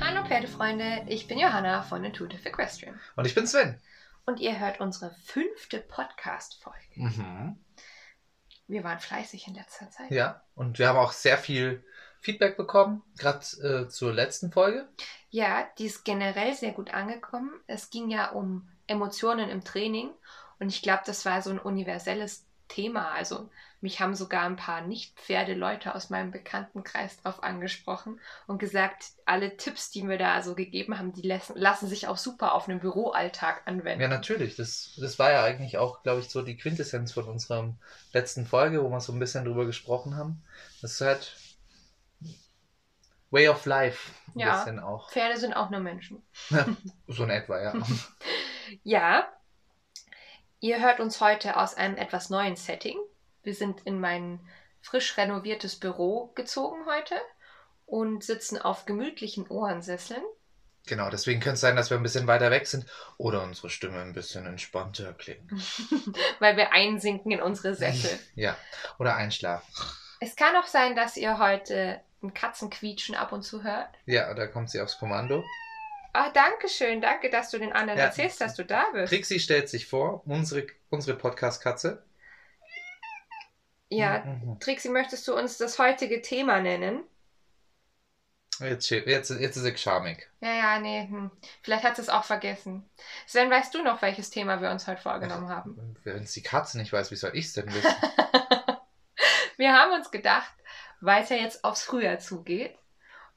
Hallo Pferdefreunde, ich bin Johanna von Intuitive Equestrian Und ich bin Sven. und ihr hört unsere fünfte Podcast-Folge. Mhm. Wir waren fleißig in letzter Zeit. Ja, und wir haben auch sehr viel Feedback bekommen, gerade äh, zur letzten Folge. Ja, die ist generell sehr gut angekommen. Es ging ja um Emotionen im Training und ich glaube, das war so ein universelles Thema. Also mich haben sogar ein paar Nicht-Pferde-Leute aus meinem Bekanntenkreis drauf angesprochen und gesagt, alle Tipps, die wir da so gegeben haben, die lassen, lassen sich auch super auf einen Büroalltag anwenden. Ja, natürlich. Das, das war ja eigentlich auch, glaube ich, so die Quintessenz von unserer letzten Folge, wo wir so ein bisschen drüber gesprochen haben. Das ist halt Way of Life. Ein Ja. bisschen auch. Pferde sind auch nur Menschen. So in etwa, ja. Ja, ihr hört uns heute aus einem etwas neuen Setting. Wir sind in mein frisch renoviertes Büro gezogen heute und sitzen auf gemütlichen Ohrensesseln. genau, deswegen könnte es sein, dass wir ein bisschen weiter weg sind oder unsere Stimme ein bisschen entspannter klingt. weil wir einsinken in unsere Sessel. Ja, oder einschlafen. es kann auch sein, dass ihr heute ein Katzenquietschen ab und zu hört. Ja, da kommt sie aufs Kommando. Ah, danke schön, danke, dass du den anderen Ja. erzählst, dass du da bist. Trixie stellt sich vor, unsere, unsere Podcast-Katze. Ja, Mhm. Trixie, möchtest du uns das heutige Thema nennen? Jetzt, jetzt, jetzt ist sie charmig. Ja, ja, nee, hm. vielleicht hat sie es auch vergessen. Sven, weißt du noch, welches Thema wir uns heute vorgenommen haben? Wenn es die Katze nicht weiß, wie soll ich es denn wissen? wir haben uns gedacht, weil es ja jetzt aufs Frühjahr zugeht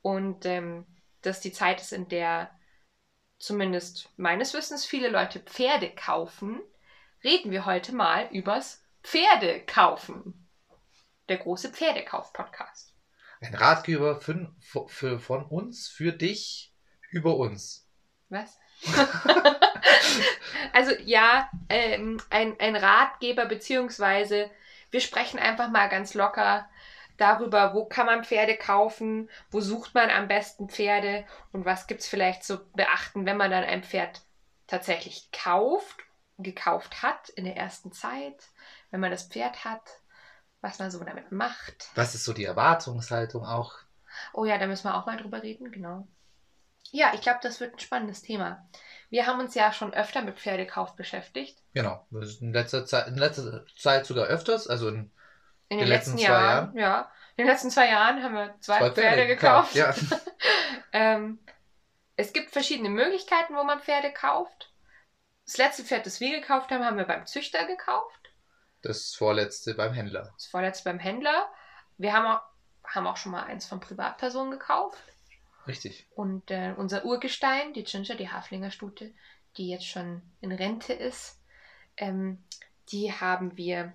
und ähm, dass die Zeit ist, in der zumindest meines Wissens viele Leute Pferde kaufen, reden wir heute mal übers Pferdekaufen. Der große Pferdekauf-Podcast. Ein Ratgeber für, für, von uns, für dich, über uns. Was? also ja, ähm, ein, ein Ratgeber, beziehungsweise wir sprechen einfach mal ganz locker darüber, wo kann man Pferde kaufen, wo sucht man am besten Pferde und was gibt es vielleicht zu beachten, wenn man dann ein Pferd tatsächlich kauft, gekauft hat in der ersten Zeit, wenn man das Pferd hat, was man so damit macht. Was ist so die Erwartungshaltung auch? Oh ja, da müssen wir auch mal drüber reden, genau. Ja, ich glaube, das wird ein spannendes Thema. Wir haben uns ja schon öfter mit Pferdekauf beschäftigt. Genau, in letzter Zeit, in letzter Zeit sogar öfters, also in In Die den letzten, letzten zwei Jahren, ja. In den letzten zwei Jahren haben wir zwei, zwei Pferde, gekauft. Ja, Ähm, es gibt verschiedene Möglichkeiten, wo man Pferde kauft. Das letzte Pferd, das wir gekauft haben, haben wir beim Züchter gekauft. Das vorletzte beim Händler. Das vorletzte beim Händler. Wir haben auch, haben auch schon mal eins von Privatpersonen gekauft. Richtig. Und äh, unser Urgestein, die Ginger, die Haflingerstute, die jetzt schon in Rente ist, ähm, die haben wir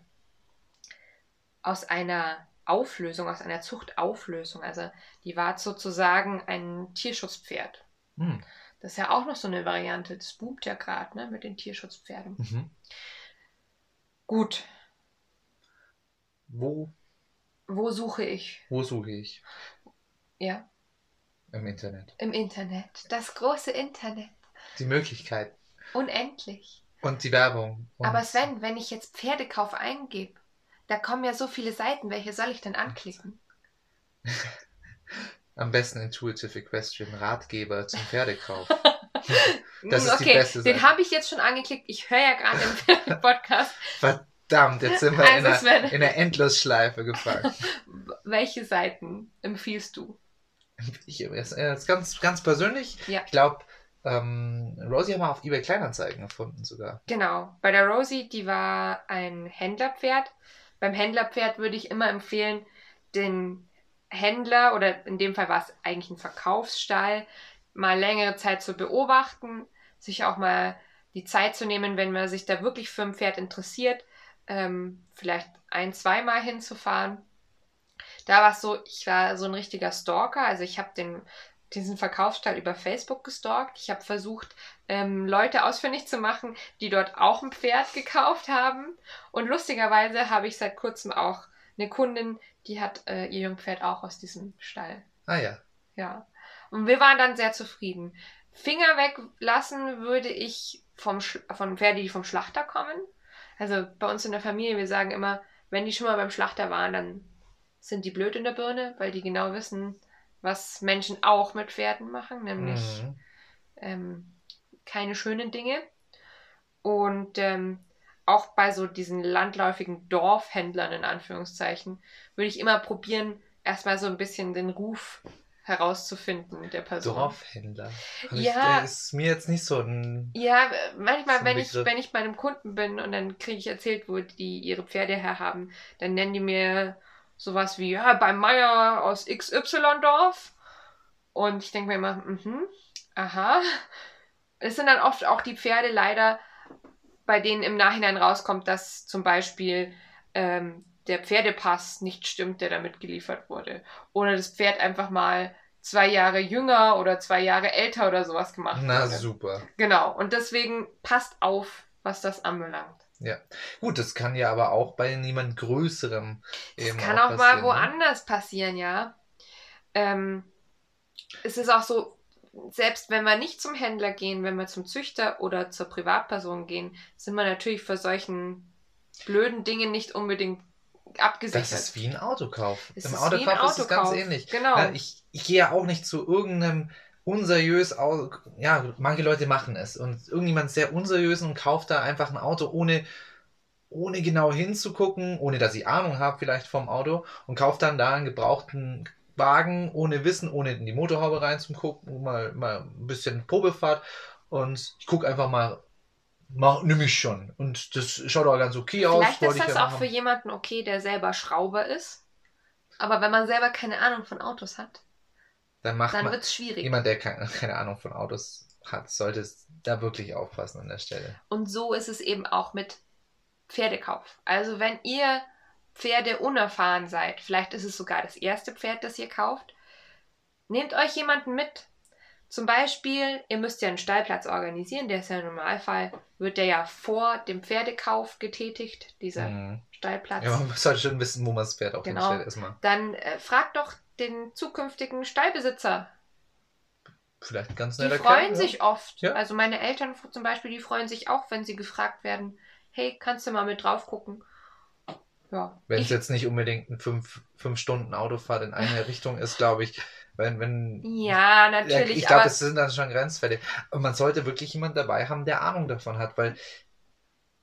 aus einer Auflösung, aus einer Zuchtauflösung. Also die war sozusagen ein Tierschutzpferd. Hm. Das ist ja auch noch so eine Variante. Das boomt ja gerade ne, mit den Tierschutzpferden. Mhm. Gut, Wo, wo suche ich? wo suche ich? Ja, Im Internet. im Internet. Das große Internet. Die Möglichkeit Unendlich. und die Werbung. Und Aber Sven, wenn ich jetzt Pferdekauf eingebe, da kommen ja so viele Seiten. Welche soll ich denn anklicken? Am besten Intuitive Equestrian Ratgeber zum Pferdekauf. Das Hm, ist die beste den Seite. habe ich jetzt schon angeklickt. Ich höre ja gerade im Pferdepodcast. Verdammt, jetzt sind wir Also, in, einer, in einer Endlosschleife gefangen. Welche Seiten empfiehlst du? Ich, jetzt, jetzt ganz, ganz persönlich, Ja. ich glaube, ähm, Rosie haben wir auf eBay Kleinanzeigen gefunden sogar. Genau. Bei der Rosie, die war ein Händlerpferd. Beim Händlerpferd würde ich immer empfehlen, den Händler oder in dem Fall war es eigentlich ein Verkaufsstall, mal längere Zeit zu beobachten, sich auch mal die Zeit zu nehmen, wenn man sich da wirklich für ein Pferd interessiert, ähm, vielleicht ein, zweimal hinzufahren. Da war es so, ich war so ein richtiger Stalker, also ich habe den diesen Verkaufsstall über Facebook gestalkt. Ich habe versucht, ähm, Leute ausfindig zu machen, die dort auch ein Pferd gekauft haben. Und lustigerweise habe ich seit kurzem auch eine Kundin, die hat äh, ihr Jungpferd auch aus diesem Stall. Ah ja. Ja. Und wir waren dann sehr zufrieden. Finger weglassen würde ich vom Sch von Pferden, die vom Schlachter kommen. Also bei uns in der Familie, wir sagen immer, wenn die schon mal beim Schlachter waren, dann sind die blöd in der Birne, weil die genau wissen, was Menschen auch mit Pferden machen, nämlich Mhm. ähm, keine schönen Dinge. Und ähm, auch bei so diesen landläufigen Dorfhändlern in Anführungszeichen würde ich immer probieren, erstmal so ein bisschen den Ruf herauszufinden der Person. Dorfhändler. Hab ich, Ja. der ist mir jetzt nicht so ein. Ja, manchmal, So ein wenn ich, wenn ich bei einem Kunden bin und dann kriege ich erzählt, wo die ihre Pferde herhaben, dann nennen die mir sowas wie, ja, bei Meier aus XY-Dorf. Und ich denke mir immer, mhm, aha. Es sind dann oft auch die Pferde leider, bei denen im Nachhinein rauskommt, dass zum Beispiel ähm, der Pferdepass nicht stimmt, der damit geliefert wurde. Oder das Pferd einfach mal zwei Jahre jünger oder zwei Jahre älter oder sowas gemacht Na wurde. super. Genau, und deswegen passt auf, was das anbelangt. Gut, das kann ja aber auch bei niemand Größerem eben kann auch auch mal ne? woanders passieren, ja. Ähm, es ist auch so, selbst wenn wir nicht zum Händler gehen, wenn wir zum Züchter oder zur Privatperson gehen, sind wir natürlich für solchen blöden Dingen nicht unbedingt abgesichert. Das ist wie ein Autokauf. Es Im ist wie ein Autokauf ist es ganz Autokauf. ähnlich. Genau. Na, ich, ich gehe ja auch nicht zu irgendeinem unseriös, ja, manche Leute machen es und irgendjemand sehr unseriös und kauft da einfach ein Auto ohne, ohne genau hinzugucken, ohne dass ich Ahnung habe vielleicht vom Auto und kauft dann da einen gebrauchten Wagen ohne Wissen, ohne in die Motorhaube reinzugucken, mal, mal ein bisschen Probefahrt und ich gucke einfach mal, mach, nimm ich schon und das schaut auch ganz okay aus. Vielleicht ist das ja auch machen. für jemanden okay, der selber Schrauber ist. Aber wenn man selber keine Ahnung von Autos hat, Dann macht dann wird es schwierig. Jemand, der keine, keine Ahnung von Autos hat, sollte es da wirklich aufpassen an der Stelle. Und so ist es eben auch mit Pferdekauf. Also wenn ihr Pferde unerfahren seid, vielleicht ist es sogar das erste Pferd, das ihr kauft, nehmt euch jemanden mit. Zum Beispiel, ihr müsst ja einen Stallplatz organisieren, der ist ja im Normalfall, wird der ja vor dem Pferdekauf getätigt, dieser Mhm. Stallplatz. Ja, man sollte schon wissen, wo man das Pferd auch Genau. hinstellt erstmal. Dann äh, fragt doch den zukünftigen Stallbesitzer. Vielleicht ganz Die netter freuen Kerl, sich Ja. oft. Ja. Also meine Eltern zum Beispiel, die freuen sich auch, wenn sie gefragt werden, hey, kannst du mal mit drauf gucken? Ja. Wenn es jetzt nicht unbedingt ein 5 Stunden Autofahrt in eine Richtung ist, glaube ich. Wenn, wenn, ja, natürlich, ich glaube, das sind dann schon Grenzfälle. Und man sollte wirklich jemanden dabei haben, der Ahnung davon hat, weil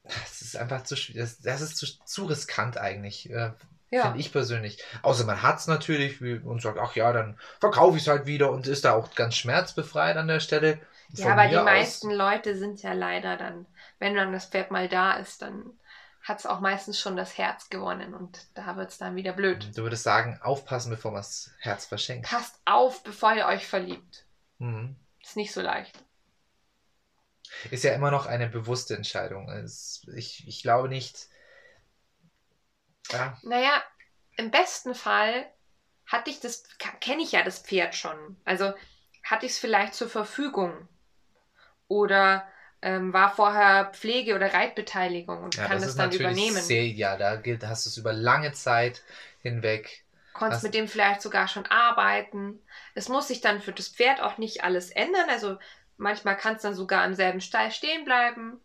das ist einfach zu schwierig. Das, das ist zu, zu riskant eigentlich, äh, ja. finde ich persönlich. Außer man hat es natürlich und sagt, ach ja, dann verkaufe ich es halt wieder und ist da auch ganz schmerzbefreit an der Stelle. ja, aber die aus- meisten Leute sind ja leider dann, wenn dann das Pferd mal da ist, dann hat es auch meistens schon das Herz gewonnen und da wird es dann wieder blöd. Du würdest sagen, aufpassen, bevor man das Herz verschenkt. Passt auf, bevor ihr euch verliebt. Mhm. Ist nicht so leicht. Ist ja immer noch eine bewusste Entscheidung. Es, ich, ich glaube nicht. Ja, Naja, im besten Fall hatte ich das, kenne ich ja das Pferd schon. Also hatte ich es vielleicht zur Verfügung. Oder ähm, war vorher Pflege- oder Reitbeteiligung und ja kann das das ist dann übernehmen. sehr, ja, da gilt, hast du es über lange Zeit hinweg. Konntest mit dem vielleicht sogar schon arbeiten. Es muss sich dann für das Pferd auch nicht alles ändern. Also manchmal kann es dann sogar im selben Stall stehen bleiben.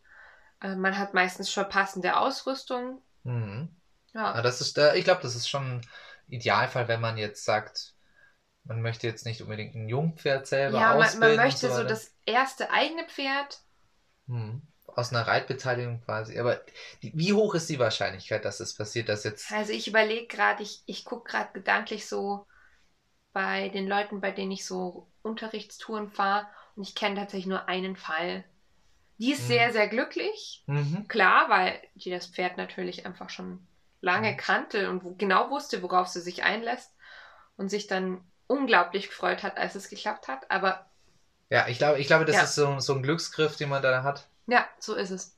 Äh, man hat meistens schon passende Ausrüstung. Mhm. Ja. Ja, das ist, äh, ich glaube, das ist schon ein Idealfall, wenn man jetzt sagt, man möchte jetzt nicht unbedingt ein Jungpferd selber Ja, man, ausbilden. man möchte und so, weiter. das erste eigene Pferd. Mhm. Aus einer Reitbeteiligung quasi. Aber die, wie hoch ist die Wahrscheinlichkeit, dass es passiert, dass jetzt. Also ich überlege gerade, ich, ich gucke gerade gedanklich so bei den Leuten, bei denen ich so Unterrichtstouren fahre und ich kenne tatsächlich nur einen Fall. Die ist Mhm. sehr, sehr glücklich. Mhm. Klar, weil die das Pferd natürlich einfach schon lange Mhm. kannte und wo, genau wusste, worauf sie sich einlässt und sich dann unglaublich gefreut hat, als es geklappt hat. Aber Ja, ich glaube, ich glaube, das Ja. ist so, so ein Glücksgriff, den man da hat. ja, so ist es.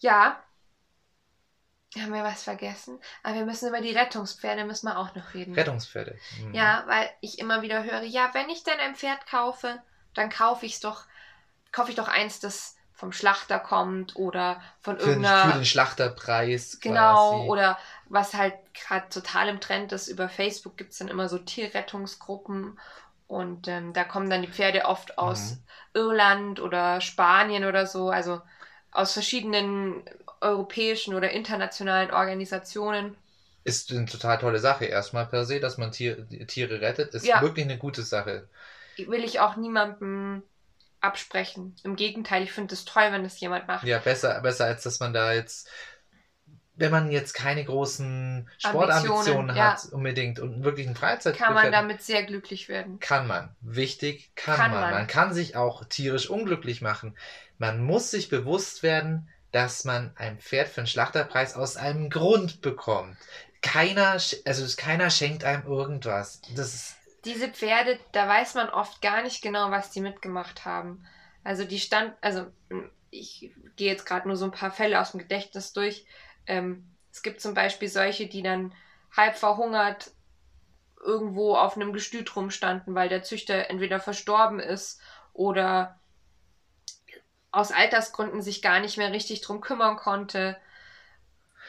Ja. Haben wir was vergessen? Aber wir müssen über die Rettungspferde müssen wir auch noch reden. Rettungspferde. Mhm. Ja, weil ich immer wieder höre, ja, wenn ich denn ein Pferd kaufe, dann kaufe ich es doch, kaufe ich doch eins, das vom Schlachter kommt oder von Für, irgendeiner. für den Schlachterpreis. Genau, quasi. oder was halt gerade total im Trend ist, über Facebook gibt es dann immer so Tierrettungsgruppen und ähm, da kommen dann die Pferde oft aus Mhm. Irland oder Spanien oder so, also aus verschiedenen europäischen oder internationalen Organisationen. Ist eine total tolle Sache. Erstmal per se, dass man Tier, Tiere rettet, ist Ja. wirklich eine gute Sache. Will ich auch niemandem absprechen. Im Gegenteil, ich finde es toll, wenn das jemand macht. Ja, besser, besser als dass man da jetzt, wenn man jetzt keine großen Sportambitionen Ambitionen, ja. hat, unbedingt und wirklich ein Freizeit Kann man damit sehr glücklich werden. Kann man. Wichtig, kann, Kann man. man. Man kann sich auch tierisch unglücklich machen. Man muss sich bewusst werden, dass man ein Pferd für einen Schlachterpreis aus einem Grund bekommt. Keiner, also keiner schenkt einem irgendwas. Das ist, Diese Pferde, da weiß man oft gar nicht genau, was die mitgemacht haben. Also die stand, also ich gehe jetzt gerade nur so ein paar Fälle aus dem Gedächtnis durch. Ähm, es gibt zum Beispiel solche, die dann halb verhungert irgendwo auf einem Gestüt rumstanden, weil der Züchter entweder verstorben ist oder aus Altersgründen sich gar nicht mehr richtig drum kümmern konnte.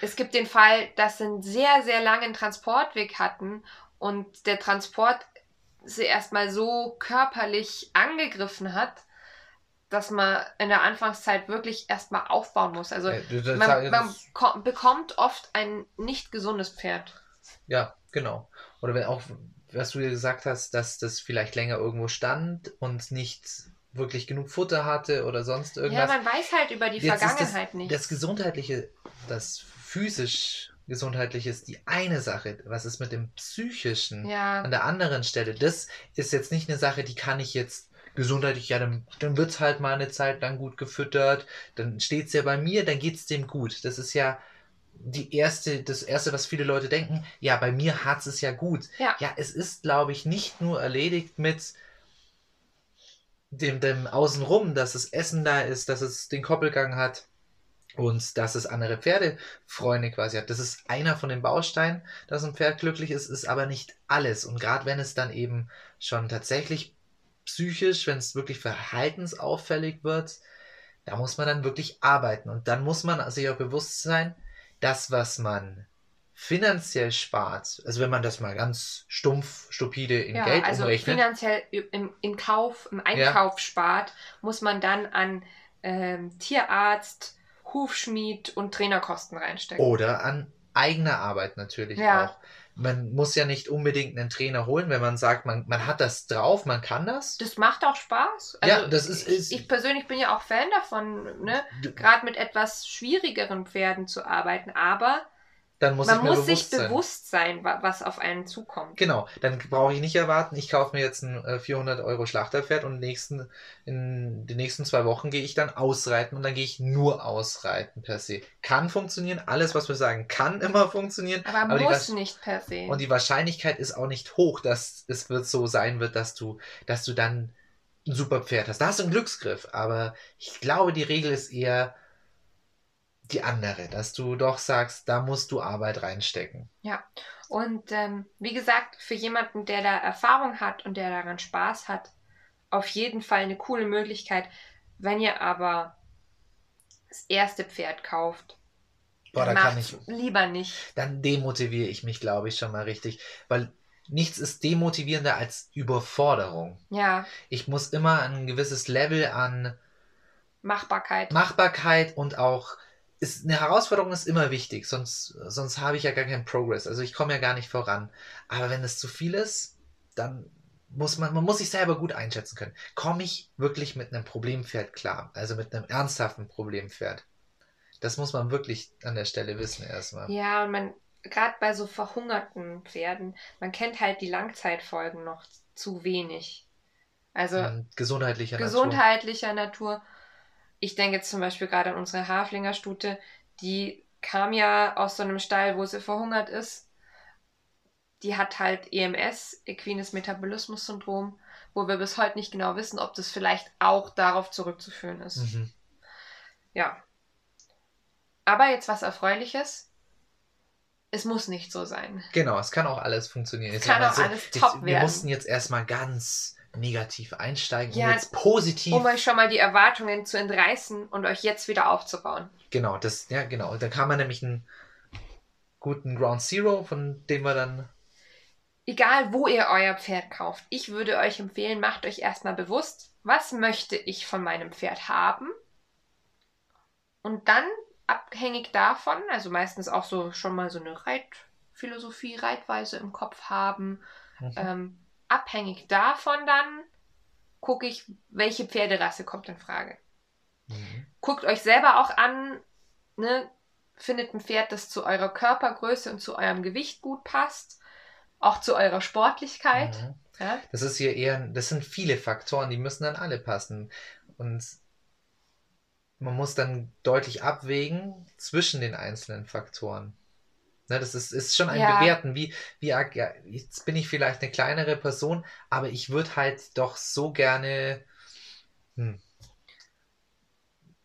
Es gibt den Fall, dass sie einen sehr, sehr langen Transportweg hatten und der Transport sie erstmal so körperlich angegriffen hat, dass man in der Anfangszeit wirklich erstmal aufbauen muss. Also das- man, man ko- bekommt oft ein nicht gesundes Pferd. ja, genau. Oder wenn auch, was du gesagt hast, dass das vielleicht länger irgendwo stand und nicht wirklich genug Futter hatte oder sonst Ja, irgendwas. man weiß halt über die Jetzt Vergangenheit das, nicht. Das Gesundheitliche, das physisch Gesundheitliche ist die eine Sache. Was ist mit dem Psychischen ja, an der anderen Stelle? Das ist jetzt nicht eine Sache, die kann ich jetzt gesundheitlich, ja, dann, dann wird es halt mal eine Zeit lang gut gefüttert, dann steht es ja bei mir, dann geht es dem gut. Das ist ja die erste, das erste, was viele Leute denken, ja, bei mir hat es ja gut. Ja. ja, es ist, glaube ich, nicht nur erledigt mit dem, dem Außenrum, dass das Essen da ist, dass es den Koppelgang hat und dass es andere Pferdefreunde quasi hat. Das ist einer von den Bausteinen, dass ein Pferd glücklich ist, ist aber nicht alles. Und gerade wenn es dann eben schon tatsächlich psychisch, wenn es wirklich verhaltensauffällig wird, da muss man dann wirklich arbeiten. Und dann muss man sich auch bewusst sein, das, was man finanziell spart, also wenn man das mal ganz stumpf, stupide in ja Geld also umrechnet, finanziell im, im Kauf, im Einkauf spart, muss man dann an ähm, Tierarzt, Hufschmied und Trainerkosten reinstecken. Oder an eigener Arbeit natürlich Ja. auch. Man muss ja nicht unbedingt einen Trainer holen, wenn man sagt, man, man hat das drauf, man kann das. Das macht auch Spaß. Ja, das ist- ich, ist- ich persönlich bin ja auch Fan davon, ne? Gerade mit etwas schwierigeren Pferden zu arbeiten, aber Dann muss man ich mir muss bewusst sich sein. bewusst sein, wa- was auf einen zukommt. Genau, dann brauche ich nicht erwarten, ich kaufe mir jetzt ein äh, 400 Euro Schlachterpferd und nächsten, in den nächsten zwei Wochen gehe ich dann ausreiten und dann gehe ich nur ausreiten per se. Kann funktionieren, alles was wir sagen, kann immer funktionieren. Aber, die muss nicht per se. Und die Wahrscheinlichkeit ist auch nicht hoch, dass es wird so sein wird, dass du, dass du dann ein super Pferd hast. Da hast du einen Glücksgriff, aber ich glaube, die Regel ist eher die andere, dass du doch sagst, da musst du Arbeit reinstecken. Und ähm, wie gesagt, für jemanden, der da Erfahrung hat und der daran Spaß hat, auf jeden Fall eine coole Möglichkeit. Wenn ihr aber das erste Pferd kauft, Boah, da kann ich, lieber nicht. dann demotiviere ich mich, glaube ich, schon mal richtig, weil nichts ist demotivierender als Überforderung. Ja, Ich muss immer ein gewisses Level an Machbarkeit. Machbarkeit und auch ist eine Herausforderung ist immer wichtig, sonst, sonst habe ich ja gar keinen Progress. Also ich komme ja gar nicht voran. Aber wenn es zu viel ist, dann muss man, man muss sich selber gut einschätzen können. Komme ich wirklich mit einem Problempferd klar? Also mit einem ernsthaften Problempferd? Das muss man wirklich an der Stelle wissen erstmal. Ja, und man, gerade bei so verhungerten Pferden, man kennt halt die Langzeitfolgen noch zu wenig. Also Ähm, gesundheitlicher Natur. gesundheitlicher Natur. Ich denke jetzt zum Beispiel gerade an unsere Haflingerstute, die kam ja aus so einem Stall, wo sie verhungert ist. Die hat halt EMS, Equines Metabolismus Syndrom, wo wir bis heute nicht genau wissen, ob das vielleicht auch darauf zurückzuführen ist. Mhm. Ja. Aber jetzt was Erfreuliches. Es muss nicht so sein. Genau, es kann auch alles funktionieren. Es Jetzt kann auch alles jetzt, top Wir werden. mussten jetzt erstmal ganz negativ einsteigen Ja, und jetzt positiv. Um euch schon mal die Erwartungen zu entreißen und euch jetzt wieder aufzubauen. Genau, das, ja, genau. Da kann man nämlich einen guten Ground Zero, von dem wir dann. Egal, wo ihr euer Pferd kauft, ich würde euch empfehlen, macht euch erstmal bewusst, was möchte ich von meinem Pferd haben? Und dann, abhängig davon, also meistens auch so schon mal so eine Reitphilosophie, Reitweise im Kopf haben, Mhm. ähm, abhängig davon dann gucke ich, welche Pferderasse kommt in Frage. Mhm. Guckt euch selber auch an, ne? findet ein Pferd, das zu eurer Körpergröße und zu eurem Gewicht gut passt, auch zu eurer Sportlichkeit. Mhm. Ja? Das ist hier eher, das sind viele Faktoren, die müssen dann alle passen. Und man muss dann deutlich abwägen zwischen den einzelnen Faktoren. Ne, das ist, ist schon ein Ja. Bewerten, wie, wie jetzt bin ich vielleicht eine kleinere Person, aber ich würde halt doch so gerne hm,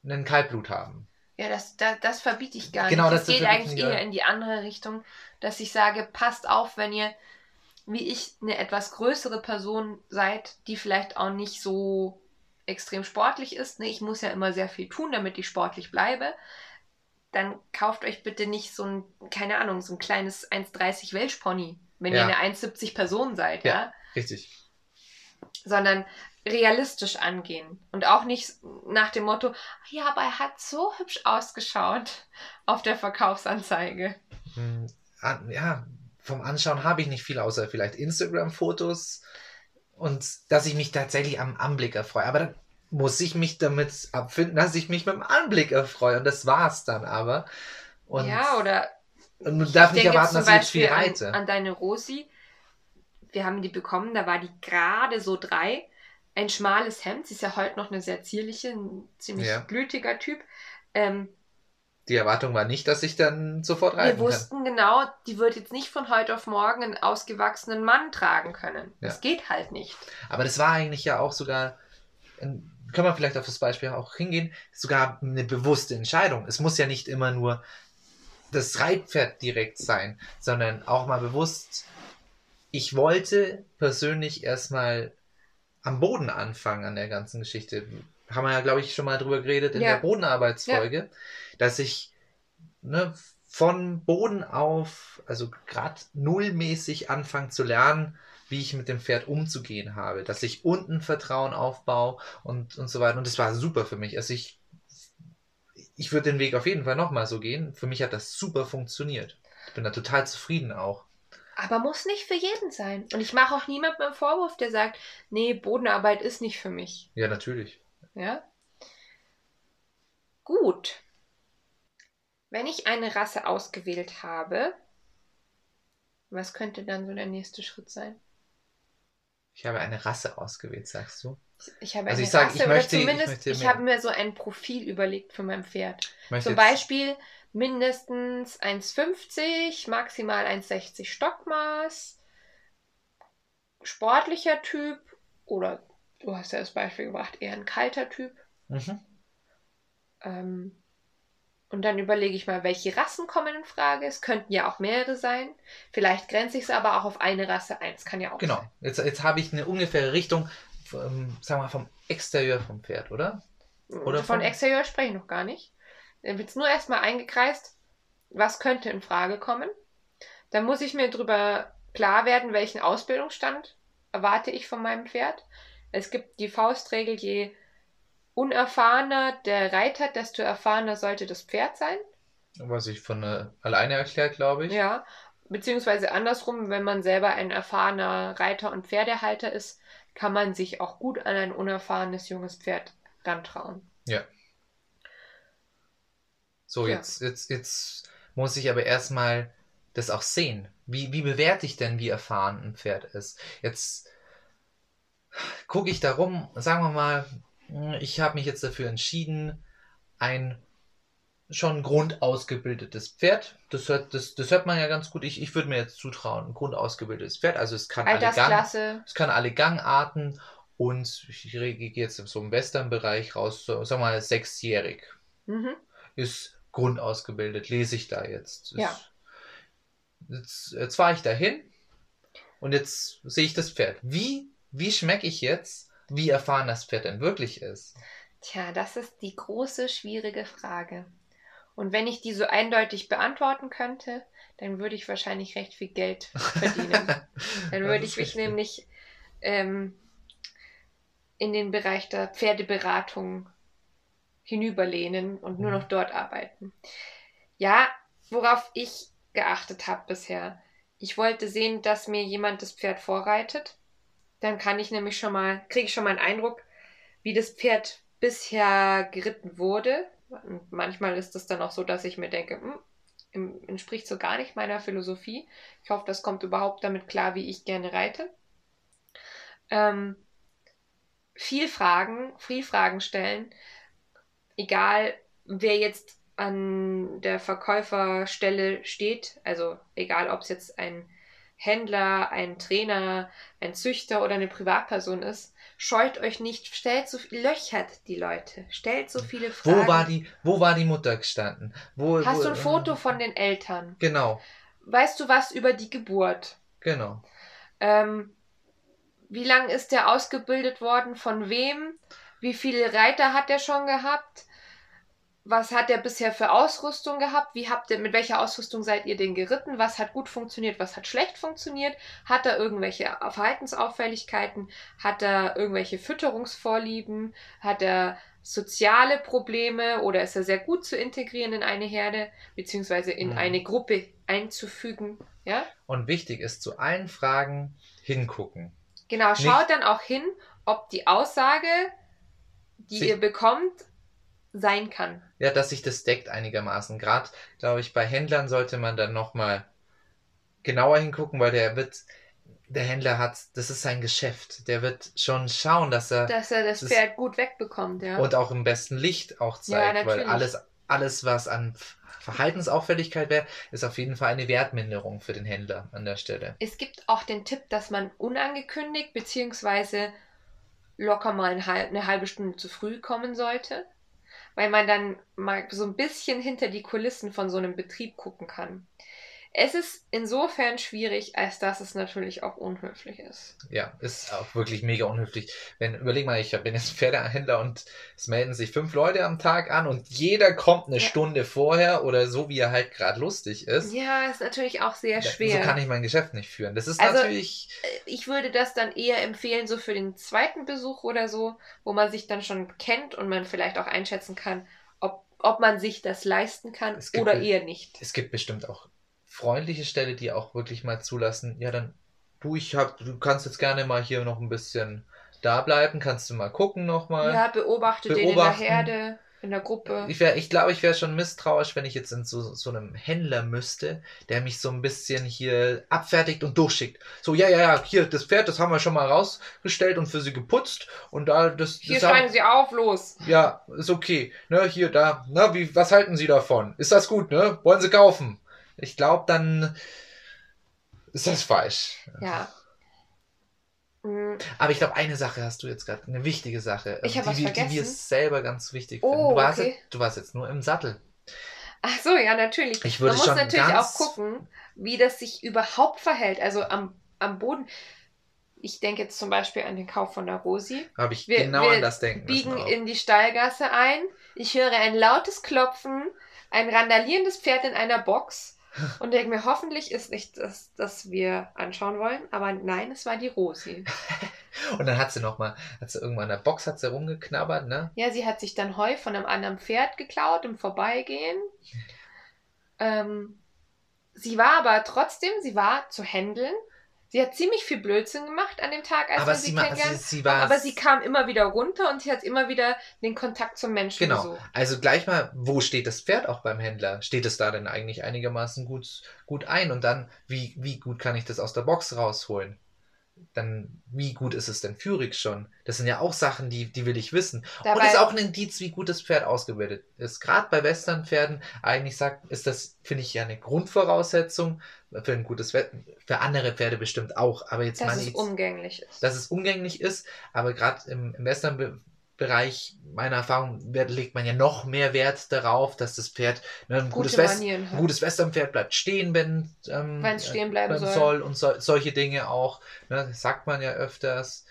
einen Kaltblut haben. Ja, das, das, das verbiete ich gar Genau, nicht. das- Das geht eigentlich eher in die andere Richtung, dass ich sage, passt auf, wenn ihr, wie ich, eine etwas größere Person seid, die vielleicht auch nicht so extrem sportlich ist. Ne? Ich muss ja immer sehr viel tun, damit ich sportlich bleibe. Dann kauft euch bitte nicht so ein, keine Ahnung, so ein kleines 1,30 Welschpony, wenn Ja. ihr eine 1,70 Person seid, Ja. ja Richtig. sondern realistisch angehen und auch nicht nach dem Motto, ja, aber er hat so hübsch ausgeschaut auf der Verkaufsanzeige. Hm, ja, vom Anschauen habe ich nicht viel, außer vielleicht Instagram-Fotos und dass ich mich tatsächlich am Anblick erfreue. Aber dann muss ich mich damit abfinden, dass ich mich mit dem Anblick erfreue. Und das war's dann aber. Und, ja, oder und darfst ich nicht erwarten, dass ich jetzt viel reite. an, an deine Rosi. Wir haben die bekommen, da war die gerade so drei. Ein schmales Hemd, sie ist ja heute noch eine sehr zierliche, ein ziemlich Ja. glütiger Typ. Ähm, Die Erwartung war nicht, dass ich dann sofort wir reiten kann. wussten genau, die wird jetzt nicht von heute auf morgen einen ausgewachsenen Mann tragen können. Ja. Das geht halt nicht. Aber das war eigentlich ja auch sogar, ähm, können wir vielleicht auf das Beispiel auch hingehen, sogar eine bewusste Entscheidung. Es muss ja nicht immer nur das Reitpferd direkt sein, sondern auch mal bewusst, ich wollte persönlich erstmal am Boden anfangen an der ganzen Geschichte. Haben wir ja, glaube ich, schon mal drüber geredet in Ja. der Bodenarbeitsfolge, dass ich ne, von Boden auf, also gerade nullmäßig anfange zu lernen, wie ich mit dem Pferd umzugehen habe, dass ich unten Vertrauen aufbaue und, und so weiter. Und das war super für mich. Also ich, ich würde den Weg auf jeden Fall nochmal so gehen. Für mich hat das super funktioniert. Ich bin da total zufrieden auch. Aber muss nicht für jeden sein. Und ich mache auch niemandem einen Vorwurf, der sagt, nee, Bodenarbeit ist nicht für mich. Ja, natürlich. Ja? Gut. Wenn ich eine Rasse ausgewählt habe, was könnte dann so der nächste Schritt sein? Ich habe eine Rasse ausgewählt, sagst du? Ich habe Also eine ich sag, Rasse ich oder möchte- ich zumindest, möchte ich, mehr- habe mir so ein Profil überlegt für mein Pferd. Ich Zum Beispiel mindestens 1,50, maximal 1,60 Stockmaß, sportlicher Typ oder du hast ja das Beispiel gebracht, eher ein kalter Typ. Mhm. Ähm, und dann überlege ich mal, welche Rassen kommen in Frage. Es könnten ja auch mehrere sein. Vielleicht grenze ich es aber auch auf eine Rasse ein. Das kann ja auch Genau. sein. Jetzt, jetzt habe ich eine ungefähre Richtung, ähm, sagen wir mal, vom Exterieur vom Pferd, oder? Oder von von- Exterieur spreche ich noch gar nicht. Dann wird es nur erstmal eingekreist, was könnte in Frage kommen. Dann muss ich mir darüber klar werden, welchen Ausbildungsstand erwarte ich von meinem Pferd. Es gibt die Faustregel, je unerfahrener der Reiter, desto erfahrener sollte das Pferd sein. Was ich von äh, alleine erklärt, glaube ich. Ja, beziehungsweise andersrum, wenn man selber ein erfahrener Reiter und Pferdehalter ist, kann man sich auch gut an ein unerfahrenes junges Pferd rantrauen. So, Ja. jetzt, jetzt, jetzt muss ich aber erstmal das auch sehen. Wie, wie bewerte ich denn, wie erfahren ein Pferd ist? Jetzt gucke ich darum, sagen wir mal, ich habe mich jetzt dafür entschieden, ein schon grundausgebildetes Pferd, das hört, das, das hört man ja ganz gut, ich, ich würde mir jetzt zutrauen, ein grundausgebildetes Pferd, also es kann alle Gang, es kann alle Gangarten und ich gehe jetzt so im Western-Bereich raus, so, sagen wir mal sechsjährig mhm. ist grundausgebildet, lese ich da jetzt. Ist, Ja. Jetzt, jetzt fahre ich dahin und jetzt sehe ich das Pferd. Wie wie schmecke ich jetzt, wie erfahren das Pferd denn wirklich ist? Tja, das ist die große, schwierige Frage. Und wenn ich die so eindeutig beantworten könnte, dann würde ich wahrscheinlich recht viel Geld verdienen. dann würde ich mich richtig. nämlich ähm, in den Bereich der Pferdeberatung hinüberlehnen und nur mhm. noch dort arbeiten. Ja, worauf ich geachtet habe bisher. Ich wollte sehen, dass mir jemand das Pferd vorreitet. Dann kann ich nämlich schon mal, kriege ich schon mal einen Eindruck, wie das Pferd bisher geritten wurde. Und manchmal ist es dann auch so, dass ich mir denke, hm, entspricht so gar nicht meiner Philosophie. Ich hoffe, das kommt überhaupt damit klar, wie ich gerne reite. Ähm, viel Fragen, viel Fragen stellen. Egal, wer jetzt an der Verkäuferstelle steht, also egal, ob es jetzt ein Händler, ein Trainer, ein Züchter oder eine Privatperson ist, scheut euch nicht, stellt so löchert die Leute, stellt so viele Fragen. Wo war die, wo war die Mutter gestanden? Wo, Hast wo, du ein Foto von den Eltern? Genau. Weißt du was über die Geburt? Genau. Ähm, wie lange ist der ausgebildet worden? Von wem? Wie viele Reiter hat er schon gehabt? Was hat er bisher für Ausrüstung gehabt? Wie habt ihr, mit welcher Ausrüstung seid ihr denn geritten? Was hat gut funktioniert? Was hat schlecht funktioniert? Hat er irgendwelche Verhaltensauffälligkeiten? Hat er irgendwelche Fütterungsvorlieben? Hat er soziale Probleme oder ist er sehr gut zu integrieren in eine Herde beziehungsweise in mhm. eine Gruppe einzufügen? Ja? Und wichtig ist zu allen Fragen hingucken. Genau, schaut Nicht, dann auch hin, ob die Aussage, die ihr bekommt, sein kann. Ja, dass sich das deckt einigermaßen. Gerade, glaube ich, bei Händlern sollte man dann nochmal genauer hingucken, weil der wird, der Händler hat, das ist sein Geschäft. Der wird schon schauen, dass er. Dass er das, das Pferd gut wegbekommt, ja. Und auch im besten Licht auch zeigt, ja, weil alles, alles, was an Verhaltensauffälligkeit wäre, ist auf jeden Fall eine Wertminderung für den Händler an der Stelle. Es gibt auch den Tipp, dass man unangekündigt bzw. locker mal eine halbe Stunde zu früh kommen sollte, weil man dann mal so ein bisschen hinter die Kulissen von so einem Betrieb gucken kann. Es ist insofern schwierig, als dass es natürlich auch unhöflich ist. Ja, ist auch wirklich mega unhöflich. Wenn, überleg mal, ich bin jetzt Pferdehändler und es melden sich fünf Leute am Tag an und jeder kommt eine ja. Stunde vorher oder so, wie er halt gerade lustig ist. Ja, ist natürlich auch sehr schwer. So kann ich mein Geschäft nicht führen. Das ist also, natürlich. Äh, ich würde das dann eher empfehlen, so für den zweiten Besuch oder so, wo man sich dann schon kennt und man vielleicht auch einschätzen kann, ob, ob man sich das leisten kann oder eher nicht. Es gibt bestimmt auch freundliche Stelle, die auch wirklich mal zulassen, ja, dann du, ich hab, du kannst jetzt gerne mal hier noch ein bisschen da bleiben, kannst du mal gucken nochmal. Ja, beobachte den in der Herde, in der Gruppe. Ich, wär, ich glaube, ich wäre schon misstrauisch, wenn ich jetzt in so, so einem Händler müsste, der mich so ein bisschen hier abfertigt und durchschickt. So, ja, ja, ja, hier, das Pferd, das haben wir schon mal rausgestellt und für sie geputzt und da, das. Hier das steigen haben, sie auf, los. Ja, ist okay. Ne, hier, da, na, wie, was halten Sie davon? Ist das gut, ne? Wollen Sie kaufen? Ich glaube, dann ist das falsch. Ja. Mhm. Aber ich glaube, eine Sache hast du jetzt gerade, eine wichtige Sache, ich die, was die, die wir selber ganz wichtig oh, finden. Du warst, okay. jetzt, du warst jetzt nur im Sattel. Ach so, ja, natürlich. Ich würde Man muss natürlich auch gucken, wie das sich überhaupt verhält. Also am, am Boden. Ich denke jetzt zum Beispiel an den Kauf von der Rosi. Habe ich wir, genau wir an das denken. biegen in die Stallgasse ein. Ich höre ein lautes Klopfen, ein randalierendes Pferd in einer Box und denke mir, hoffentlich ist nicht das, das wir anschauen wollen. Aber nein, es war die Rosi. und dann hat sie nochmal, hat sie irgendwann in der Box hat sie rumgeknabbert, ne? Ja, sie hat sich dann Heu von einem anderen Pferd geklaut im Vorbeigehen. Ähm, sie war aber trotzdem, sie war zu händeln. Sie hat ziemlich viel Blödsinn gemacht an dem Tag, als aber wir sie, sie kennengelernt sie, sie Aber sie kam immer wieder runter und sie hat immer wieder den Kontakt zum Menschen Genau. Gesucht. Also gleich mal, wo steht das Pferd auch beim Händler? Steht es da denn eigentlich einigermaßen gut, gut ein? Und dann, wie, wie gut kann ich das aus der Box rausholen? Dann wie gut ist es denn führig schon? Das sind ja auch Sachen, die, die will ich wissen. Dabei, und ist auch ein Indiz, wie gut das Pferd ausgebildet ist. Gerade bei Westernpferden, eigentlich sagt, ist das, finde ich, ja eine Grundvoraussetzung für ein gutes Pferd. Für andere Pferde bestimmt auch. Aber jetzt dass es umgänglich ist. Dass es umgänglich ist, aber gerade im, im Western Bereich meiner Erfahrung legt man ja noch mehr Wert darauf, dass das Pferd ne, ein, gutes West, ein gutes Westernpferd bleibt stehen, wenn ähm, es stehen bleiben soll. soll. und so, solche Dinge auch. Ne, sagt man ja öfters.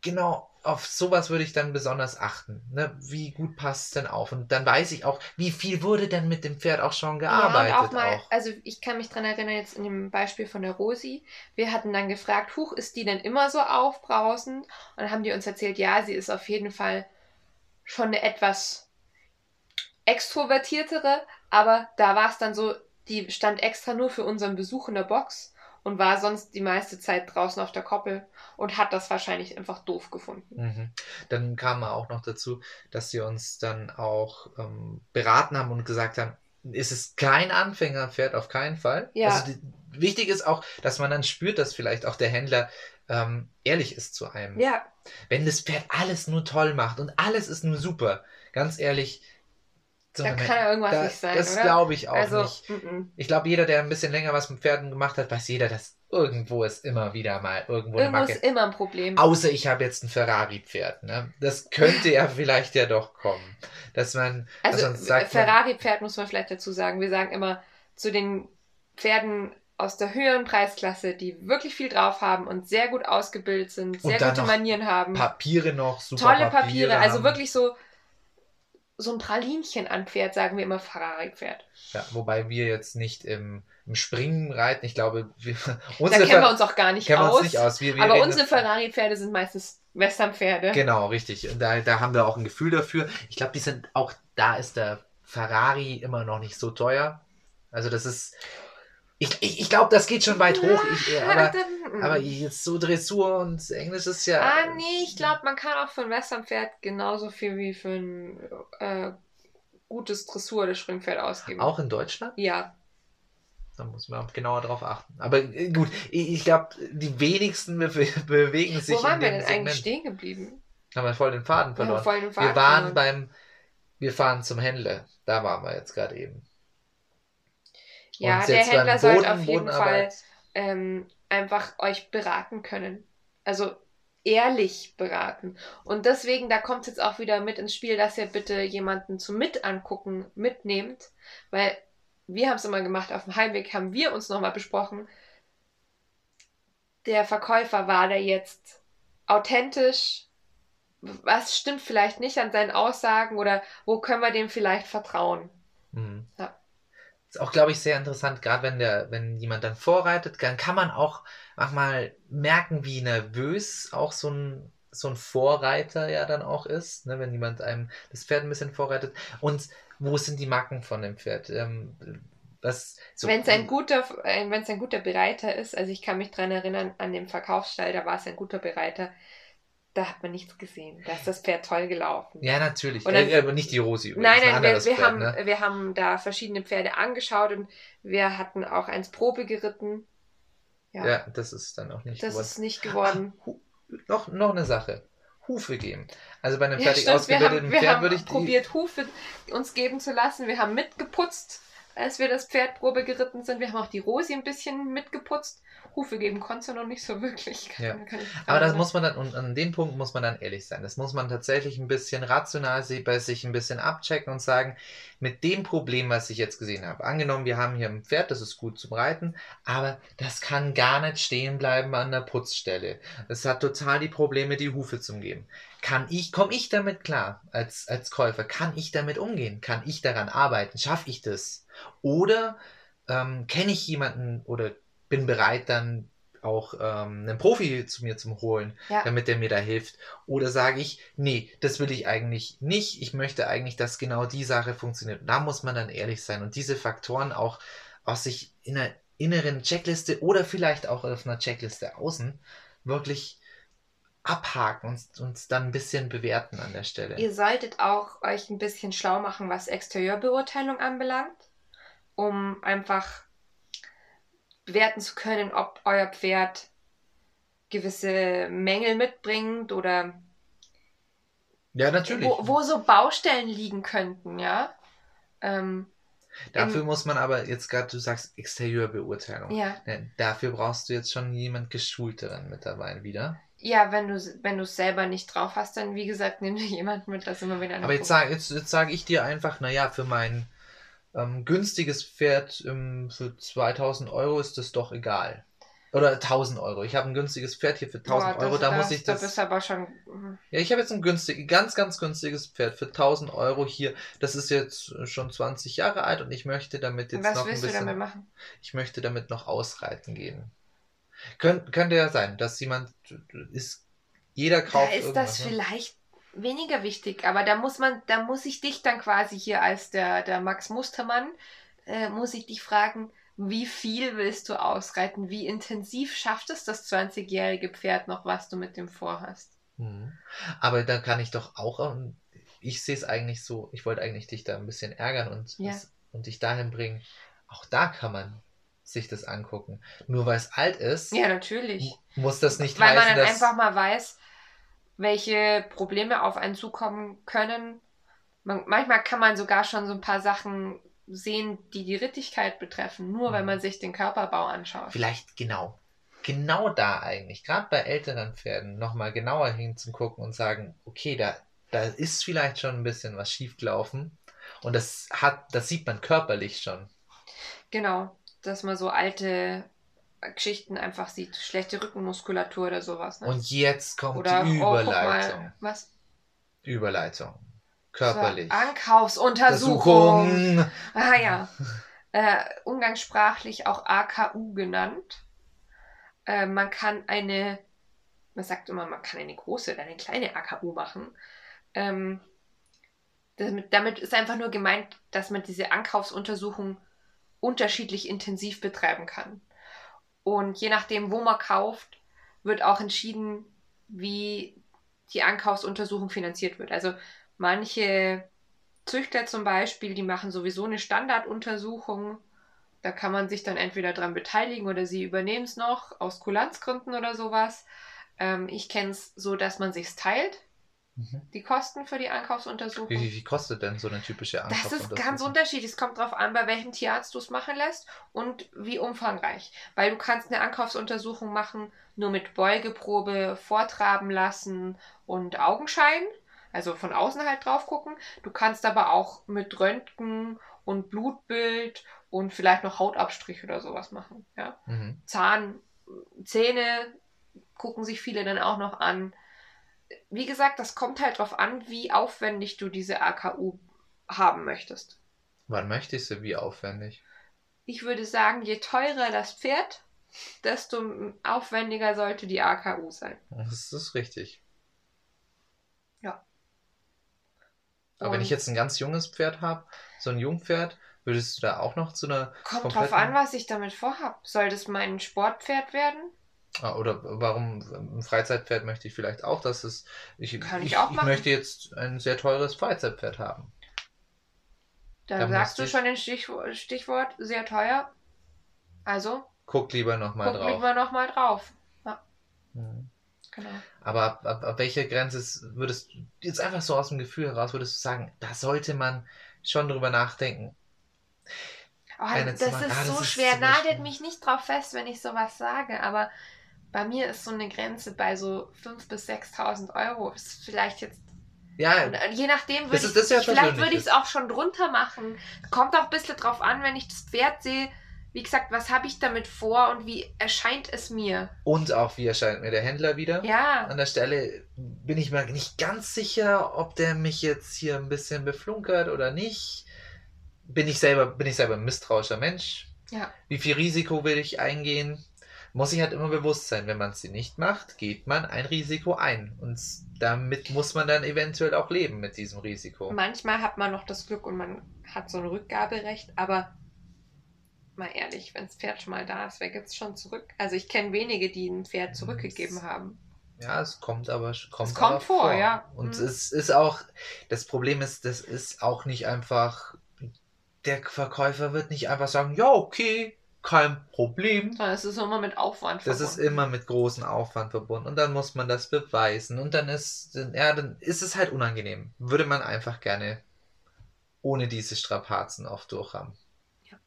Genau, auf sowas würde ich dann besonders achten. Ne? Wie gut passt es denn auf? Und dann weiß ich auch, wie viel wurde denn mit dem Pferd auch schon gearbeitet. Ja, und auch mal, auch. also ich kann mich daran erinnern, jetzt in dem Beispiel von der Rosi, wir hatten dann gefragt, huch, ist die denn immer so aufbrausend? Und dann haben die uns erzählt, ja, sie ist auf jeden Fall schon eine etwas extrovertiertere, aber da war es dann so, die stand extra nur für unseren Besuch in der Box und war sonst die meiste Zeit draußen auf der Koppel und hat das wahrscheinlich einfach doof gefunden. Mhm. Dann kam auch noch dazu, dass sie uns dann auch ähm, beraten haben und gesagt haben, ist es kein Anfängerpferd auf keinen Fall. Ja. Also die, wichtig ist auch, dass man dann spürt, dass vielleicht auch der Händler ähm, ehrlich ist zu einem. Ja. Wenn das Pferd alles nur toll macht und alles ist nur super, ganz ehrlich, da kann ja irgendwas da, nicht sein. Das glaube ich auch also, nicht. M -m. Ich glaube, jeder, der ein bisschen länger was mit Pferden gemacht hat, weiß jeder, dass irgendwo ist immer wieder mal irgendwo, irgendwo eine Macke. ist immer ein Problem. Außer ich habe jetzt ein Ferrari-Pferd. Ne? Das könnte ja vielleicht ja doch kommen. Dass man. Also, Ferrari-Pferd muss man vielleicht dazu sagen. Wir sagen immer zu den Pferden aus der höheren Preisklasse, die wirklich viel drauf haben und sehr gut ausgebildet sind, sehr gute Manieren haben. Papiere noch, super Tolle Papiere, Papiere also wirklich so so ein Pralinchen an Pferd, sagen wir immer Ferrari-Pferd. Ja, wobei wir jetzt nicht im, im Springen reiten. Ich glaube, wir, da kennen wir uns auch gar nicht aus. Nicht aus. Wir, wir aber unsere Ferrari-Pferde sind meistens Western-Pferde. Genau, richtig. Und da, da haben wir auch ein Gefühl dafür. Ich glaube, die sind auch, da ist der Ferrari immer noch nicht so teuer. Also das ist, ich, ich, ich glaube, das geht schon weit hoch. Ich, aber, aber jetzt so Dressur und Englisch ist ja. Ah, nee, ich glaube, man kann auch für ein Westernpferd genauso viel wie für ein äh, gutes Dressur- oder Springpferd ausgeben. Auch in Deutschland? Ja. Da muss man genauer drauf achten. Aber äh, gut, ich, ich glaube, die wenigsten be bewegen sich. Wo waren wir denn Segment. eigentlich stehen geblieben? Haben wir voll den Faden verloren. Ja, voll den Faden wir waren verloren. beim. Wir fahren zum Händler. Da waren wir jetzt gerade eben. Ja, der Händler sollte auf jeden Fall ähm, einfach euch beraten können. Also ehrlich beraten. Und deswegen, da kommt es jetzt auch wieder mit ins Spiel, dass ihr bitte jemanden zum Mitangucken mitnehmt, weil wir haben es immer gemacht, auf dem Heimweg haben wir uns nochmal besprochen, der Verkäufer war da jetzt authentisch, was stimmt vielleicht nicht an seinen Aussagen oder wo können wir dem vielleicht vertrauen. Mhm. Ja. Ist auch, glaube ich, sehr interessant, gerade wenn der, wenn jemand dann vorreitet, dann kann man auch manchmal merken, wie nervös auch so ein, so ein Vorreiter ja dann auch ist, ne, wenn jemand einem das Pferd ein bisschen vorreitet. Und wo sind die Macken von dem Pferd? Ähm, so wenn es ein guter, äh, wenn es ein guter Bereiter ist, also ich kann mich daran erinnern, an dem Verkaufsstall, da war es ein guter Bereiter, da hat man nichts gesehen. Da ist das Pferd toll gelaufen. Ja, natürlich. Dann, äh, aber nicht die Rosi. Übrigens. Nein, nein, wir, wir Pferd, haben, ne? wir haben da verschiedene Pferde angeschaut und wir hatten auch eins Probe geritten. Ja, ja das ist dann auch nicht das geworden. Das ist nicht geworden. Ach, noch, noch eine Sache. Hufe geben. Also bei einem ja, fertig stimmt, ausgebildeten wir haben, Pferd würde ich. probiert, Hufe uns geben zu lassen. Wir haben mitgeputzt, als wir das Pferd Probe geritten sind. Wir haben auch die Rosi ein bisschen mitgeputzt. Hufe geben konntest du noch nicht so wirklich. Ja. Aber das muss man dann, und an dem Punkt muss man dann ehrlich sein. Das muss man tatsächlich ein bisschen rational bei sich ein bisschen abchecken und sagen, mit dem Problem, was ich jetzt gesehen habe, angenommen, wir haben hier ein Pferd, das ist gut zum Reiten, aber das kann gar nicht stehen bleiben an der Putzstelle. Es hat total die Probleme, die Hufe zu geben. Kann ich, komme ich damit klar als, als Käufer? Kann ich damit umgehen? Kann ich daran arbeiten? Schaffe ich das? Oder ähm, kenne ich jemanden oder bin bereit, dann auch ähm, einen Profi zu mir zu holen, ja. damit der mir da hilft. Oder sage ich, nee, das will ich eigentlich nicht. Ich möchte eigentlich, dass genau die Sache funktioniert. Da muss man dann ehrlich sein und diese Faktoren auch aus sich in einer inneren Checkliste oder vielleicht auch auf einer Checkliste außen wirklich abhaken und uns dann ein bisschen bewerten an der Stelle. Ihr solltet auch euch ein bisschen schlau machen, was Exterieurbeurteilung anbelangt, um einfach bewerten zu können, ob euer Pferd gewisse Mängel mitbringt oder ja, natürlich. Wo, wo so Baustellen liegen könnten, ja. Ähm, Dafür Im- muss man aber jetzt gerade, du sagst Exterieurbeurteilung. Ja. Ne, Dafür brauchst du jetzt schon jemand Geschulteren mit dabei wieder. Ja, wenn du wenn du es selber nicht drauf hast, dann wie gesagt, nimm dir jemanden mit, das immer wieder Aber jetzt sage jetzt, jetzt sag ich dir einfach, naja, für mein ähm, günstiges Pferd ähm, für 2000 Euro ist das doch egal. Oder 1000 Euro. Ich habe ein günstiges Pferd hier für 1000 Euro, da muss ich Da das. bist du aber schon. hm, Ja, ich habe jetzt ein günstig, ganz, ganz günstiges Pferd für 1000 Euro hier. Das ist jetzt schon 20 Jahre alt und ich möchte damit jetzt Was noch ein willst du bisschen. damit machen? Ich möchte damit noch ausreiten gehen. Könnt, könnte ja sein, dass jemand ist. Jeder Da kauft ist irgendwas. das ne? vielleicht weniger wichtig, aber da muss man, da muss ich dich dann quasi hier als der, der Max Mustermann, äh, muss ich dich fragen, wie viel willst du ausreiten? Wie intensiv schafft es das 20-jährige Pferd noch, was du mit dem vorhast? Mhm. Aber dann kann ich doch auch, ähm, ich sehe es eigentlich so, ich wollte eigentlich dich da ein bisschen ärgern und, Ja. das- und dich dahin bringen, auch da kann man sich das angucken. Nur weil es alt ist, Ja, natürlich. mu- muss das nicht Weil man heißen, dann dass... einfach mal weiß, welche Probleme auf einen zukommen können. Man, manchmal kann man sogar schon so ein paar Sachen sehen, die die Rittigkeit betreffen, nur wenn Mhm. man sich den Körperbau anschaut. Vielleicht genau. Genau da eigentlich, gerade bei älteren Pferden, nochmal genauer hinzugucken und sagen, okay, da, da ist vielleicht schon ein bisschen was schiefgelaufen. Und das hat, das sieht man körperlich schon. Genau, dass man so alte Geschichten einfach sieht. Schlechte Rückenmuskulatur oder sowas. Ne? Und jetzt kommt oder die oh, Überleitung. mal, was? Überleitung. Körperlich. Ankaufsuntersuchung. Untersuchung. Ah ja. Äh, umgangssprachlich auch AKU genannt. Äh, man kann eine, man sagt immer, man kann eine große oder eine kleine AKU machen. Ähm, damit, damit ist einfach nur gemeint, dass man diese Ankaufsuntersuchung unterschiedlich intensiv betreiben kann. Und je nachdem, wo man kauft, wird auch entschieden, wie die Ankaufsuntersuchung finanziert wird. Also manche Züchter zum Beispiel, die machen sowieso eine Standarduntersuchung. Da kann man sich dann entweder dran beteiligen oder sie übernehmen es noch aus Kulanzgründen oder sowas. Ähm, ich kenne es so, dass man sich teilt. Die Kosten für die Ankaufsuntersuchung. Wie, wie, kostet denn so eine typische Das ist Ankaufsuntersuchung? ganz unterschiedlich. Es kommt darauf an, bei welchem Tierarzt du es machen lässt und wie umfangreich. Weil du kannst eine Ankaufsuntersuchung machen, nur mit Beugeprobe vortraben lassen und Augenschein. Also von außen halt drauf gucken. Du kannst aber auch mit Röntgen und Blutbild und vielleicht noch Hautabstrich oder sowas machen. Ja? Mhm. Zahn, Zähne gucken sich viele dann auch noch an. Wie gesagt, das kommt halt drauf an, wie aufwendig du diese AKU haben möchtest. Wann möchte ich sie? Wie aufwendig? Ich würde sagen, je teurer das Pferd, desto aufwendiger sollte die AKU sein. Das ist richtig. Ja. Aber wenn ich jetzt ein ganz junges Pferd habe, so ein Jungpferd, würdest du da auch noch zu einer kommt drauf an, was ich damit vorhab. Soll das mein Sportpferd werden? Ah, Oder warum ein Freizeitpferd möchte ich vielleicht auch, dass es. Ich, Kann ich ich, auch ich machen. möchte jetzt ein sehr teures Freizeitpferd haben. Da Da sagst du schon den Stichwort, Stichwort sehr teuer. Also, Guck lieber nochmal guck drauf. lieber nochmal drauf. Mhm. Genau. Aber ab, ab, ab welcher Grenze würdest du jetzt einfach so aus dem Gefühl heraus würdest du sagen, da sollte man schon drüber nachdenken. Oh, das ist Ah, das so ist schwer. Nagelt mich nicht drauf fest, wenn ich sowas sage, aber bei mir ist so eine Grenze bei so 5.000 bis 6.000 Euro. Ist vielleicht jetzt. Ja, Und, äh, je nachdem würde ich. ja vielleicht würde ich es auch schon drunter machen. Kommt auch ein bisschen drauf an, wenn ich das Pferd sehe. Wie gesagt, was habe ich damit vor und wie erscheint es mir? und auch wie erscheint mir der Händler wieder. Ja. An der Stelle bin ich mir nicht ganz sicher, ob der mich jetzt hier ein bisschen beflunkert oder nicht. Bin ich selber, bin ich selber ein misstrauischer Mensch? Ja. Wie viel Risiko will ich eingehen? Muss ich halt immer bewusst sein, wenn man es nicht macht, geht man ein Risiko ein. Und damit muss man dann eventuell auch leben mit diesem Risiko. Manchmal hat man noch das Glück und man hat so ein Rückgaberecht, aber mal ehrlich, wenn das Pferd schon mal da ist, wer gibt es schon zurück? Also ich kenne wenige, die ein Pferd zurückgegeben haben. Ja, es kommt aber kommt, kommt aber vor, ja. Und Mhm. es ist auch, das Problem ist, das ist auch nicht einfach, der Verkäufer wird nicht einfach sagen, ja, okay, kein Problem. Das ist immer mit Aufwand verbunden. Das ist immer mit großem Aufwand verbunden. Und dann muss man das beweisen. Und dann ist, ja, dann ist es halt unangenehm. Würde man einfach gerne ohne diese Strapazen oft durchhaben. Ja.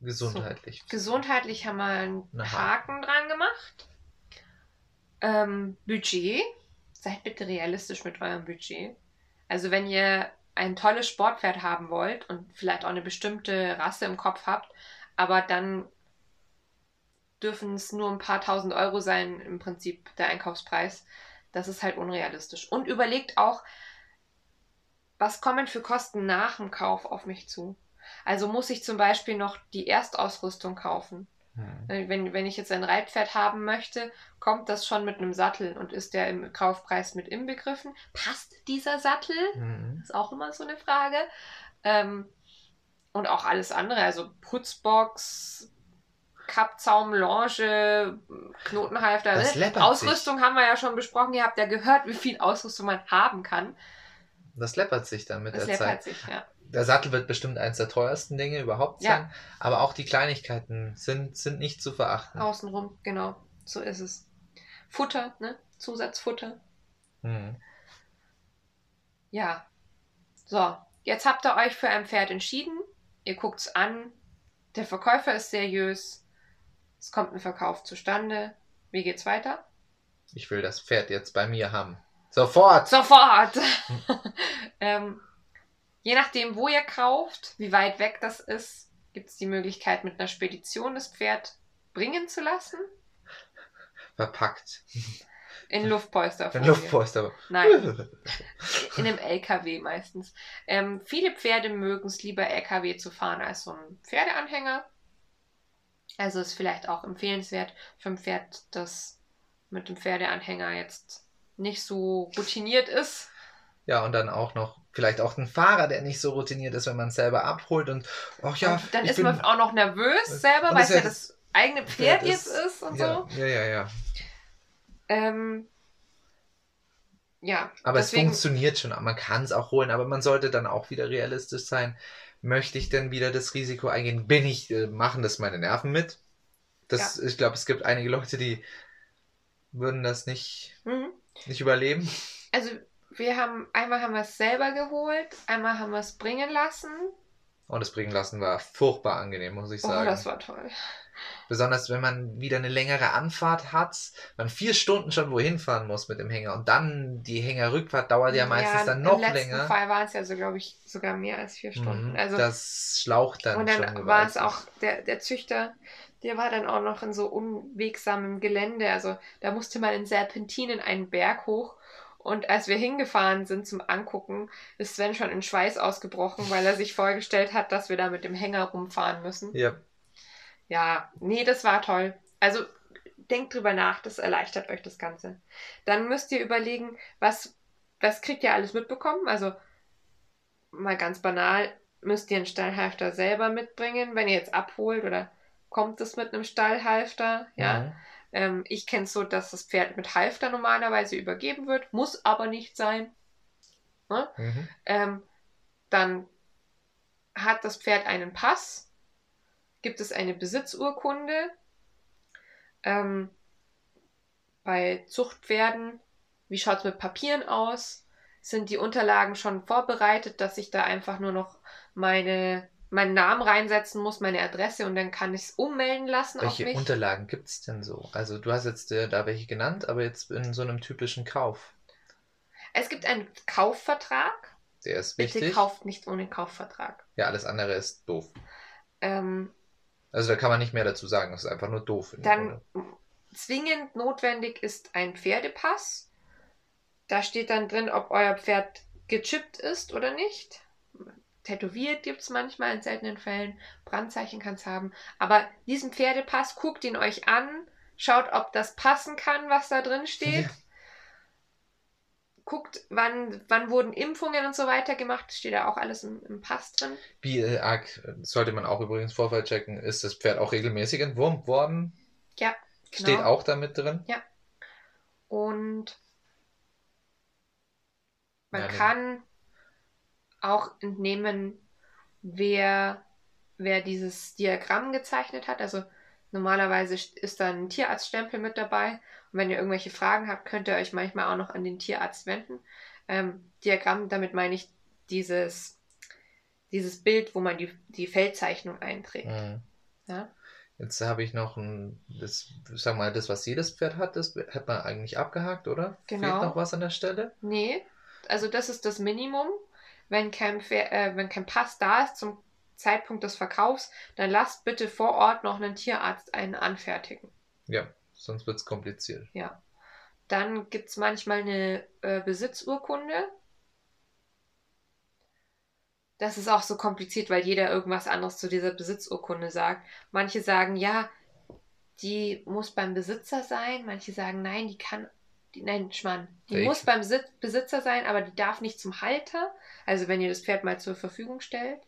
Gesundheitlich. So, gesundheitlich haben wir einen Na, Haken dran gemacht. Ähm, Budget. Seid bitte realistisch mit eurem Budget. Also wenn ihr ein tolles Sportpferd haben wollt und vielleicht auch eine bestimmte Rasse im Kopf habt, aber dann dürfen es nur ein paar tausend Euro sein, im Prinzip der Einkaufspreis. Das ist halt unrealistisch. Und überlegt auch, was kommen für Kosten nach dem Kauf auf mich zu? Also muss ich zum Beispiel noch die Erstausrüstung kaufen. Hm. Wenn, wenn ich jetzt ein Reitpferd haben möchte, kommt das schon mit einem Sattel und ist der im Kaufpreis mit inbegriffen? Passt dieser Sattel? Mhm. Ist auch immer so eine Frage. Ähm, und auch alles andere, also Putzbox, Kappzaum, Longe, Knotenhalfter. Das ne? Ausrüstung haben wir ja schon besprochen. Ihr habt ja gehört, wie viel Ausrüstung man haben kann. Das läppert sich dann mit Das der läppert Zeit. sich, ja. Der Sattel wird bestimmt eins der teuersten Dinge überhaupt Ja. sein. Aber auch die Kleinigkeiten sind, sind nicht zu verachten. Außenrum, genau. So ist es. Futter, ne? Zusatzfutter. Mhm. Ja. So, jetzt habt ihr euch für ein Pferd entschieden. Ihr guckt es an. Der Verkäufer ist seriös. Es kommt ein Verkauf zustande. Wie geht's weiter? Ich will das Pferd jetzt bei mir haben. Sofort! Sofort! ähm, je nachdem, wo ihr kauft, wie weit weg das ist, gibt es die Möglichkeit, mit einer Spedition das Pferd bringen zu lassen. Verpackt. In Luftpolster. Ein Luftpolster. Nein, in einem LKW meistens. Ähm, viele Pferde mögen es lieber LKW zu fahren als so ein Pferdeanhänger. Also ist vielleicht auch empfehlenswert für ein Pferd, das mit dem Pferdeanhänger jetzt nicht so routiniert ist. Ja, und dann auch noch, vielleicht auch ein Fahrer, der nicht so routiniert ist, wenn man es selber abholt und, ach ja, und dann ist bin- man auch noch nervös selber, weil es ja ja das eigene Pferd Pferd jetzt ist- ist und ja, so. ja, ja, ja. Ähm, ja, Aber deswegen, es funktioniert schon, man kann es auch holen, aber man sollte dann auch wieder realistisch sein. Möchte ich denn wieder das Risiko eingehen? Bin ich, äh, machen das meine Nerven mit? Das, Ich glaube, es gibt einige Leute, die würden das nicht, Mhm. nicht überleben. Also wir haben, einmal haben wir es selber geholt, einmal haben wir es bringen lassen. Und das bringen lassen war furchtbar angenehm, muss ich Oh, sagen. das war toll. Besonders wenn man wieder eine längere Anfahrt hat, man vier Stunden schon wohin fahren muss mit dem Hänger und dann die Hängerrückfahrt dauert ja meistens dann noch Im letzten länger. Fall waren es ja so, glaube ich, sogar mehr als vier Stunden. Mhm, Also, das schlaucht dann und schon dann war es gewaltig. auch, der, der Züchter, der war dann auch noch in so unwegsamem Gelände. Also da musste man in Serpentinen einen Berg hoch. Und als wir hingefahren sind zum Angucken, ist Sven schon in Schweiß ausgebrochen, weil er sich vorgestellt hat, dass wir da mit dem Hänger rumfahren müssen. Ja, Ja, nee, das war toll. Also denkt drüber nach, das erleichtert euch das Ganze. Dann müsst ihr überlegen, was, was kriegt ihr alles mitbekommen? Also mal ganz banal, müsst ihr einen Stallhalfter selber mitbringen, wenn ihr jetzt abholt oder kommt es mit einem Stallhalfter? Ja. Mhm. Ähm, ich kenne es so, dass das Pferd mit Halfter normalerweise übergeben wird, muss aber nicht sein. Mhm. Ähm, dann hat das Pferd einen Pass, gibt es eine Besitzurkunde. Ähm, bei Zuchtpferden, wie schaut es mit Papieren aus? Sind die Unterlagen schon vorbereitet, dass ich da einfach nur noch meine, meinen Namen reinsetzen muss, meine Adresse und dann kann ich es ummelden lassen auf Welche mich? Unterlagen gibt es denn so? Also du hast jetzt äh, da welche genannt, aber jetzt in so einem typischen Kauf. Es gibt einen Kaufvertrag. Der ist Bitte wichtig. kauft nicht ohne Kaufvertrag. Ja, alles andere ist doof. Ähm, Also da kann man nicht mehr dazu sagen, das ist einfach nur doof. Dann zwingend notwendig ist ein Pferdepass. Da steht dann drin, ob euer Pferd gechippt ist oder nicht. Tätowiert gibt es manchmal in seltenen Fällen. Brandzeichen kann es haben. Aber diesen Pferdepass, guckt ihn euch an, schaut, ob das passen kann, was da drin steht. Ja. Guckt, wann, wann wurden Impfungen und so weiter gemacht. Steht da auch alles im, im Pass drin. Wie äh, arg sollte man auch übrigens Vorfall checken, ist das Pferd auch regelmäßig entwurmt worden? Ja, Steht genau. auch damit drin? Und man Ja, kann auch entnehmen, wer, wer dieses Diagramm gezeichnet hat. Also normalerweise ist da ein Tierarztstempel mit dabei. Und wenn ihr irgendwelche Fragen habt, könnt ihr euch manchmal auch noch an den Tierarzt wenden. Ähm, Diagramm, damit meine ich dieses, dieses Bild, wo man die, die Feldzeichnung einträgt. Mhm. Ja. Jetzt habe ich noch ein, das, sag mal, das, was jedes Pferd hat, das hat man eigentlich abgehakt, oder? Genau. Fehlt noch was an der Stelle? Nee, also das ist das Minimum. Wenn kein, äh, wenn kein Pass da ist zum Zeitpunkt des Verkaufs, dann lasst bitte vor Ort noch einen Tierarzt einen anfertigen. Ja, sonst wird es kompliziert. Ja. Dann gibt es manchmal eine äh, Besitzurkunde. Das ist auch so kompliziert, weil jeder irgendwas anderes zu dieser Besitzurkunde sagt. Manche sagen, ja, die muss beim Besitzer sein. Manche sagen, nein, die kann, die, nein, Schmarrn, die Welche? muss beim Sit- Besitzer sein, aber die darf nicht zum Halter. Also wenn ihr das Pferd mal zur Verfügung stellt,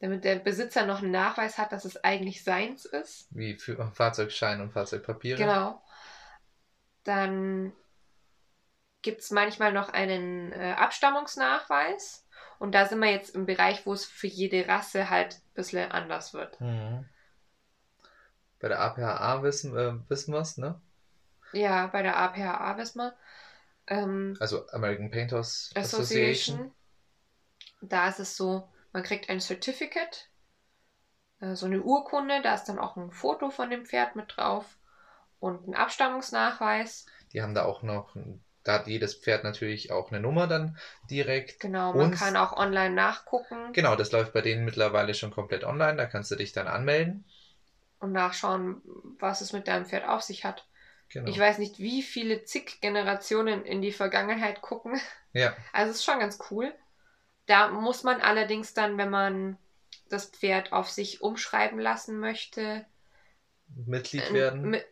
damit der Besitzer noch einen Nachweis hat, dass es eigentlich seins ist. Wie für Fahrzeugschein und Fahrzeugpapiere. Genau. Dann gibt es manchmal noch einen äh, Abstammungsnachweis. Und da sind wir jetzt im Bereich, wo es für jede Rasse halt ein bisschen anders wird. Mhm. Bei der APHA wissen, äh, wissen wir es, ne? Ja, bei der APHA wissen wir. Ähm, Also American Painters Association. Association. Da ist es so, man kriegt ein Certificate, äh, so eine Urkunde, da ist dann auch ein Foto von dem Pferd mit drauf und ein Abstammungsnachweis. Die haben da auch noch, da hat jedes Pferd natürlich auch eine Nummer dann direkt. Genau, man Und- kann auch online nachgucken Genau, das läuft bei denen mittlerweile schon komplett online. Da kannst du dich dann anmelden. und nachschauen, was es mit deinem Pferd auf sich hat. Genau. Ich weiß nicht, wie viele zig Generationen in die Vergangenheit gucken. Ja, Also es ist schon ganz cool. Da muss man allerdings dann, wenn man das Pferd auf sich umschreiben lassen möchte, Mitglied äh, werden. n-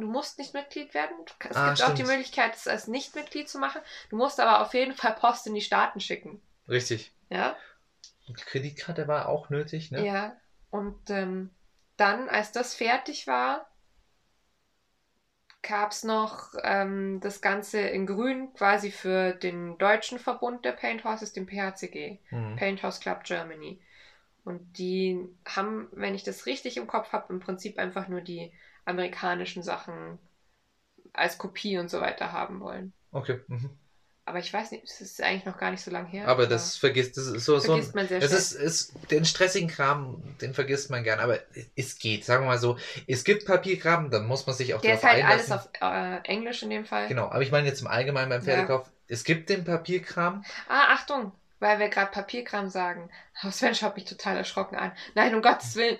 du musst nicht Mitglied werden. Es gibt Ah, auch die stimmt. Möglichkeit, es als Nicht-Mitglied zu machen. Du musst aber auf jeden Fall Post in die Staaten schicken. Richtig. Ja. Die Kreditkarte war auch nötig, ne? Ja. Und ähm, dann, als das fertig war, gab es noch ähm, das Ganze in Grün quasi für den deutschen Verbund der Paint Horses, den PHCG, Mhm. Paint Horse Club Germany. Und die haben, wenn ich das richtig im Kopf habe, im Prinzip einfach nur die amerikanischen Sachen als Kopie und so weiter haben wollen. Okay. Mhm. Aber ich weiß nicht, es ist eigentlich noch gar nicht so lange her. Aber das vergisst, das ist so, so vergisst man sehr Das schnell. ist, ist den stressigen Kram, den vergisst man gern, aber es geht, sagen wir mal so. Es gibt Papierkram, dann muss man sich auch Der ist halt alles einlassen. auf äh, Englisch in dem Fall. Genau, aber ich meine jetzt im Allgemeinen beim Ja. Pferdekauf, es gibt den Papierkram. Ah, Achtung, weil wir gerade Papierkram sagen. Oh, Sven schaut mich total erschrocken an. Nein, um Gottes Willen.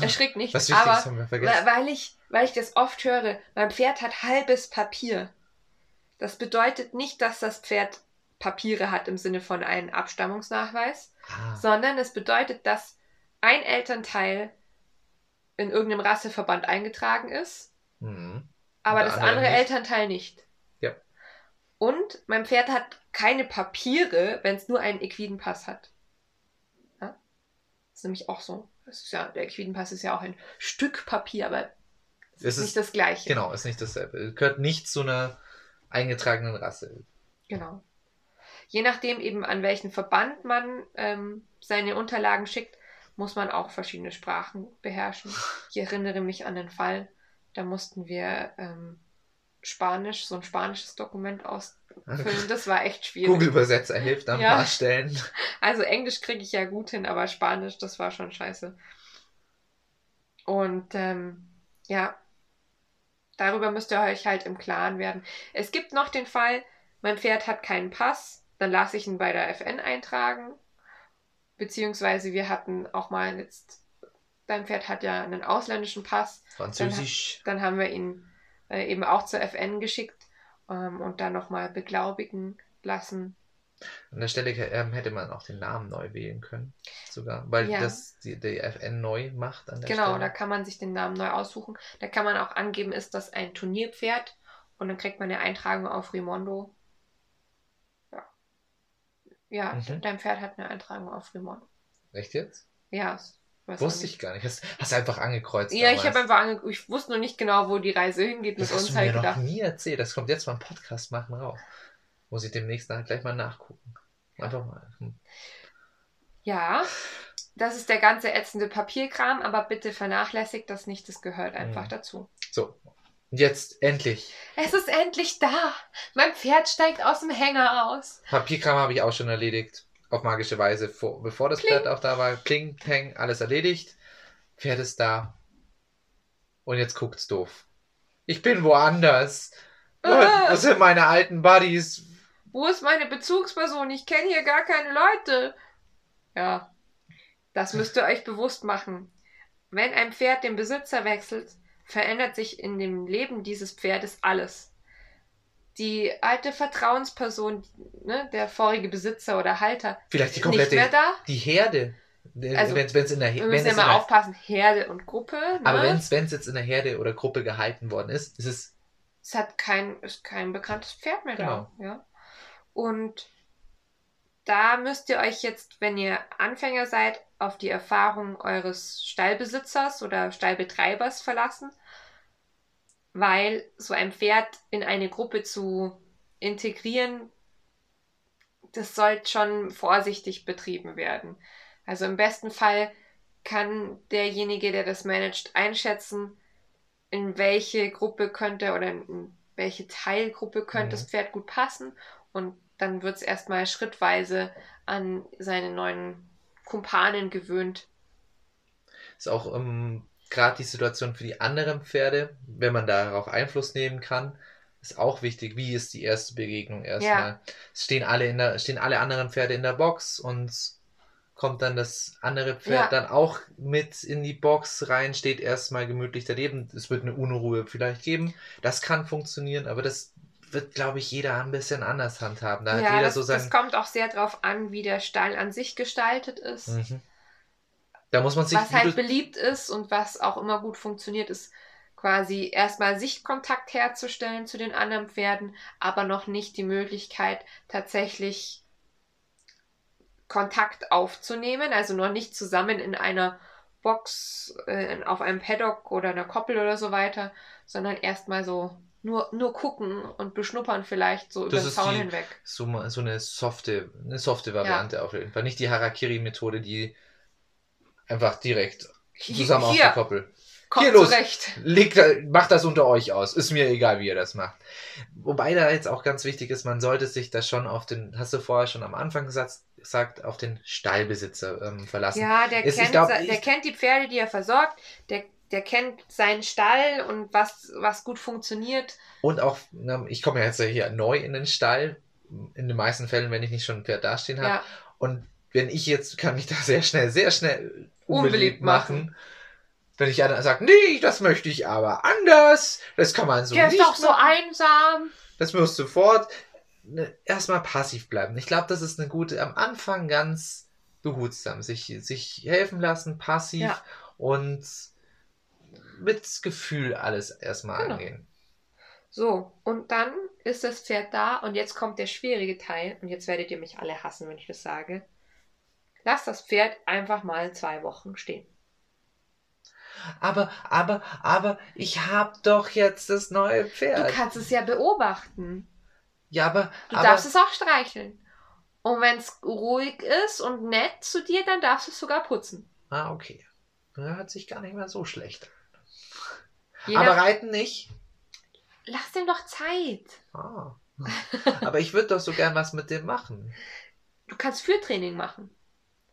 Erschrick nicht. Was Wichtiges aber haben wir vergessen. weil, ich, weil ich das oft höre, mein Pferd hat halbes Papier. Das bedeutet nicht, dass das Pferd Papiere hat im Sinne von einem Abstammungsnachweis, Ah, sondern es bedeutet, dass ein Elternteil in irgendeinem Rasseverband eingetragen ist, mhm. aber das andere nicht. Elternteil nicht. Ja. Und mein Pferd hat keine Papiere, wenn es nur einen Equidenpass hat. Ja? Das ist nämlich auch so. Das ist ja, der Equidenpass ist ja auch ein Stück Papier, aber ist ist- nicht das Gleiche. Genau, ist nicht dasselbe. Gehört nicht zu einer eingetragenen Rasse. Genau. Je nachdem eben an welchen Verband man ähm, seine Unterlagen schickt, muss man auch verschiedene Sprachen beherrschen. Ich erinnere mich an den Fall, da mussten wir ähm, Spanisch, so ein spanisches Dokument ausfüllen. Das war echt schwierig. Google-Übersetzer hilft an ein Ja. paar Stellen. Also Englisch kriege ich ja gut hin, aber Spanisch, das war schon scheiße. Und ähm, ja, darüber müsst ihr euch halt im Klaren werden. Es gibt noch den Fall, mein Pferd hat keinen Pass, dann lasse ich ihn bei der FN eintragen. Beziehungsweise wir hatten auch mal jetzt, dein Pferd hat ja einen ausländischen Pass, Französisch. dann haben wir ihn äh, eben auch zur FN geschickt ähm, und dann nochmal beglaubigen lassen. An der Stelle ähm, hätte man auch den Namen neu wählen können. Sogar. Weil Ja. das die, die FN neu macht an der Genau, da Stelle. kann man sich den Namen neu aussuchen. Da kann man auch angeben, ist das ein Turnierpferd und dann kriegt man eine Eintragung auf Rimondo. Ja. Ja, Mhm. dein Pferd hat eine Eintragung auf Rimondo. Echt jetzt? Ja, das weiß Wusste ich gar nicht. Hast, hast du einfach angekreuzt. Ja, ich damals. habe einfach angeguckt. Ich wusste noch nicht genau, wo die Reise hingeht Das mit hast uns du halt mir noch nie erzählt. Das kommt jetzt beim Podcast machen raus. Muss ich demnächst nach, gleich mal nachgucken. Einfach mal. Hm. Ja, das ist der ganze ätzende Papierkram, aber bitte vernachlässigt das nicht, das gehört einfach Mhm. dazu. So. Jetzt endlich. Es ist endlich da. Mein Pferd steigt aus dem Hänger aus. Papierkram habe ich auch schon erledigt. Auf magische Weise. Vor, bevor das Pling. Pferd auch da war. Kling, Peng, alles erledigt. Pferd ist da. Und jetzt guckt's doof. Ich bin woanders. Ah. Wo sind meine alten Buddies? Wo ist meine Bezugsperson? Ich kenne hier gar keine Leute. Ja, das müsst ihr euch bewusst machen. Wenn ein Pferd den Besitzer wechselt, verändert sich in dem Leben dieses Pferdes alles. Die alte Vertrauensperson, ne, der vorige Besitzer oder Halter, Vielleicht die ist nicht komplette mehr da. die Herde. Also, wenn es in der Wir müssen ja mal aufpassen, Herde und Gruppe. Ne? aber wenn es jetzt in der Herde oder Gruppe gehalten worden ist, ist es es hat kein, ist kein bekanntes Pferd mehr Genau. da. Ja. Und da müsst ihr euch jetzt, wenn ihr Anfänger seid, auf die Erfahrung eures Stallbesitzers oder Stallbetreibers verlassen, weil so ein Pferd in eine Gruppe zu integrieren, das sollte schon vorsichtig betrieben werden. Also im besten Fall kann derjenige, der das managt, einschätzen, in welche Gruppe könnte oder in welche Teilgruppe könnte Mhm. das Pferd gut passen und dann wird es erstmal schrittweise an seine neuen Kumpanen gewöhnt. ist auch ähm, gerade die Situation für die anderen Pferde, wenn man darauf Einfluss nehmen kann, ist auch wichtig. Wie ist die erste Begegnung erstmal? Es stehen alle in der, stehen alle anderen Pferde in der Box und kommt dann das andere Pferd Ja. dann auch mit in die Box rein, steht erstmal gemütlich daneben. Es wird eine Unruhe vielleicht geben. Das kann funktionieren, aber das wird, glaube ich, jeder ein bisschen anders handhaben. Da hat ja, jeder das, so sein. das kommt auch sehr darauf an, wie der Stall an sich gestaltet ist. Mhm. Da muss man sich, was halt beliebt ist und was auch immer gut funktioniert, ist quasi erstmal Sichtkontakt herzustellen zu den anderen Pferden, aber noch nicht die Möglichkeit, tatsächlich Kontakt aufzunehmen, also noch nicht zusammen in einer Box, äh, auf einem Paddock oder einer Koppel oder so weiter, sondern erstmal so nur, nur gucken und beschnuppern vielleicht so über Das den ist Zaun die- hinweg. so, so eine softe, eine softe Variante auf jeden Fall. Nicht die Harakiri-Methode, die einfach direkt zusammen auf Hier, der Koppel. kommt Hier, los. zurecht. Legt, macht das unter euch aus. Ist mir egal, wie ihr das macht. Wobei da jetzt auch ganz wichtig ist, man sollte sich da schon auf den, hast du vorher schon am Anfang gesagt, gesagt auf den Stallbesitzer ähm, verlassen. Ja, der, ich kennt, glaub, se- ich- der kennt die Pferde, die er versorgt, der, der kennt seinen Stall und was, was gut funktioniert. Und auch, ich komme ja jetzt hier neu in den Stall. In den meisten Fällen, wenn ich nicht schon ein Pferd dastehen habe. Ja, Und wenn ich jetzt, kann mich da sehr schnell, sehr schnell unbeliebt Unbeliebt machen. machen. Wenn ich einer sagt, nee, das möchte ich aber anders. Das kann man so der ist nicht doch so machen. einsam. Das musst du sofort ne, erstmal passiv bleiben. Ich glaube, das ist eine gute, am Anfang ganz behutsam, sich, sich helfen lassen, passiv Ja. und mit Gefühl alles erstmal Genau. angehen. So, und dann ist das Pferd da und jetzt kommt der schwierige Teil und jetzt werdet ihr mich alle hassen, wenn ich das sage. Lass das Pferd einfach mal zwei Wochen stehen. Aber, aber, aber, ich hab doch jetzt das neue Du Pferd. kannst es ja beobachten. ja, aber, Du aber darfst es auch streicheln. Und wenn es ruhig ist und nett zu dir, dann darfst du es sogar putzen. Ah, okay. Ja, hört sich gar nicht mehr so schlecht an. Je Aber reiten nicht? Lass dem doch Zeit. Ah. Aber ich würde doch so gern was mit dem machen. Du kannst Führtraining machen.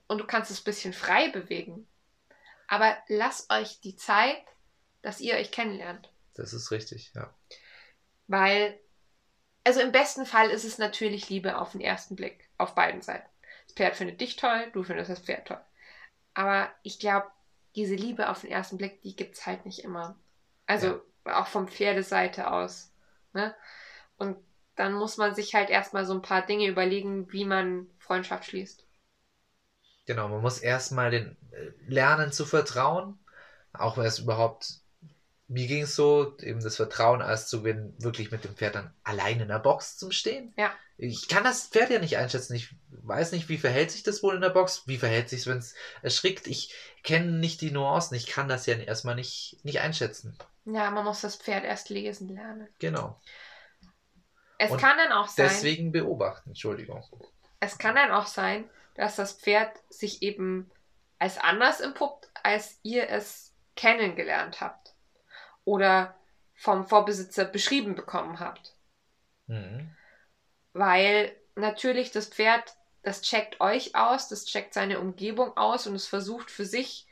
Und du kannst es ein bisschen frei bewegen. Aber lasst euch die Zeit, dass ihr euch kennenlernt. Das ist richtig, ja. Weil, also im besten Fall ist es natürlich Liebe auf den ersten Blick. Auf beiden Seiten. Das Pferd findet dich toll, du findest das Pferd toll. Aber ich glaube, diese Liebe auf den ersten Blick, die gibt es halt nicht immer. Also auch vom Pferdeseite aus. Ne? Und dann muss man sich halt erstmal so ein paar Dinge überlegen, wie man Freundschaft schließt. Genau, man muss erstmal den äh, lernen zu vertrauen. Auch wenn es überhaupt, mir ging es so, eben das Vertrauen als zu gewinnen, wirklich mit dem Pferd dann allein in der Box zum Stehen. Ja. Ich kann das Pferd ja nicht einschätzen. Ich weiß nicht, wie verhält sich das wohl in der Box? Wie verhält sich es, wenn es erschrickt? Ich kenne nicht die Nuancen. Ich kann das ja erstmal nicht, nicht einschätzen. Ja, man muss das Pferd erst lesen lernen. Genau. Es Und kann dann auch sein. Deswegen beobachten, Entschuldigung. Es kann dann auch sein, dass das Pferd sich eben als anders entpuppt, als ihr es kennengelernt habt. Oder vom Vorbesitzer beschrieben bekommen habt. Mhm. Weil natürlich das Pferd, das checkt euch aus, das checkt seine Umgebung aus und es versucht für sich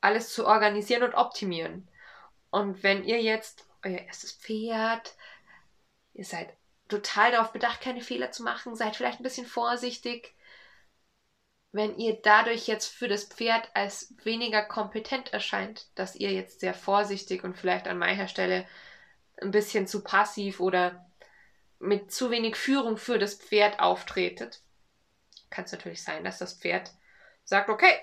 alles zu organisieren und optimieren. Und wenn ihr jetzt euer erstes Pferd, ihr seid total darauf bedacht, keine Fehler zu machen, seid vielleicht ein bisschen vorsichtig. Wenn ihr dadurch jetzt für das Pferd als weniger kompetent erscheint, dass ihr jetzt sehr vorsichtig und vielleicht an mancher Stelle ein bisschen zu passiv oder mit zu wenig Führung für das Pferd auftretet, kann es natürlich sein, dass das Pferd sagt, okay,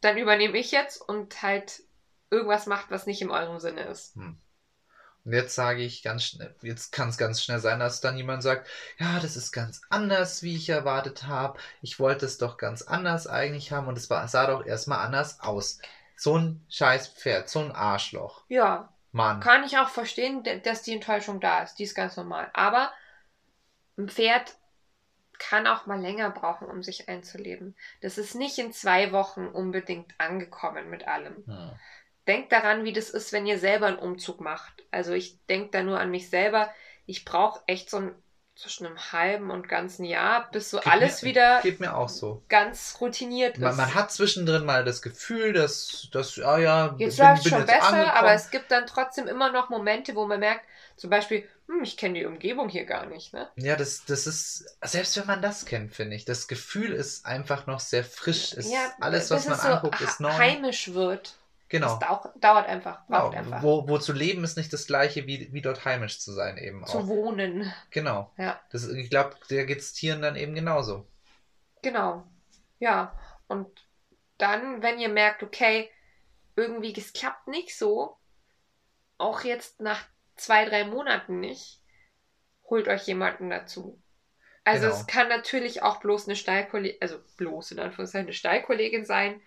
dann übernehme ich jetzt und halt irgendwas macht, was nicht in eurem Sinne ist. Hm. Und jetzt sage ich ganz schnell, jetzt kann es ganz schnell sein, dass dann jemand sagt, ja, das ist ganz anders, wie ich erwartet habe. Ich wollte es doch ganz anders eigentlich haben und es war, sah doch erstmal anders aus. So ein scheiß Pferd, so ein Arschloch. Ja. Mann. Kann ich auch verstehen, dass die Enttäuschung da ist. Die ist ganz normal. Aber ein Pferd kann auch mal länger brauchen, um sich einzuleben. Das ist nicht in zwei Wochen unbedingt angekommen mit allem. Ja denkt daran, wie das ist, wenn ihr selber einen Umzug macht. Also ich denke da nur an mich selber. Ich brauche echt so ein zwischen einem halben und ganzen Jahr, bis so geht alles mir, wieder geht mir auch so. ganz routiniert man, ist. Man hat zwischendrin mal das Gefühl, dass, dass ah ja, jetzt läuft schon besser, angekommen. aber es gibt dann trotzdem immer noch Momente, wo man merkt, zum Beispiel, hm, ich kenne die Umgebung hier gar nicht. Ne? Ja, das, das ist, selbst wenn man das kennt, finde ich, das Gefühl ist einfach noch sehr frisch. Ist ja, alles, was man so anguckt, ist neu. heimisch wird. Genau. Das dauert einfach, braucht genau. einfach. Wo, wo zu leben ist nicht das gleiche, wie, wie dort heimisch zu sein eben Zu auch. wohnen. Genau. Ja. Das, ich glaube, der geht es Tieren dann eben genauso. Genau. Ja. Und dann, wenn ihr merkt, okay, irgendwie, es klappt nicht so, auch jetzt nach zwei, drei Monaten nicht, holt euch jemanden dazu. Also genau. es kann natürlich auch bloß eine Stallkollegin, also bloß in Anführungszeichen eine Stallkollegin sein.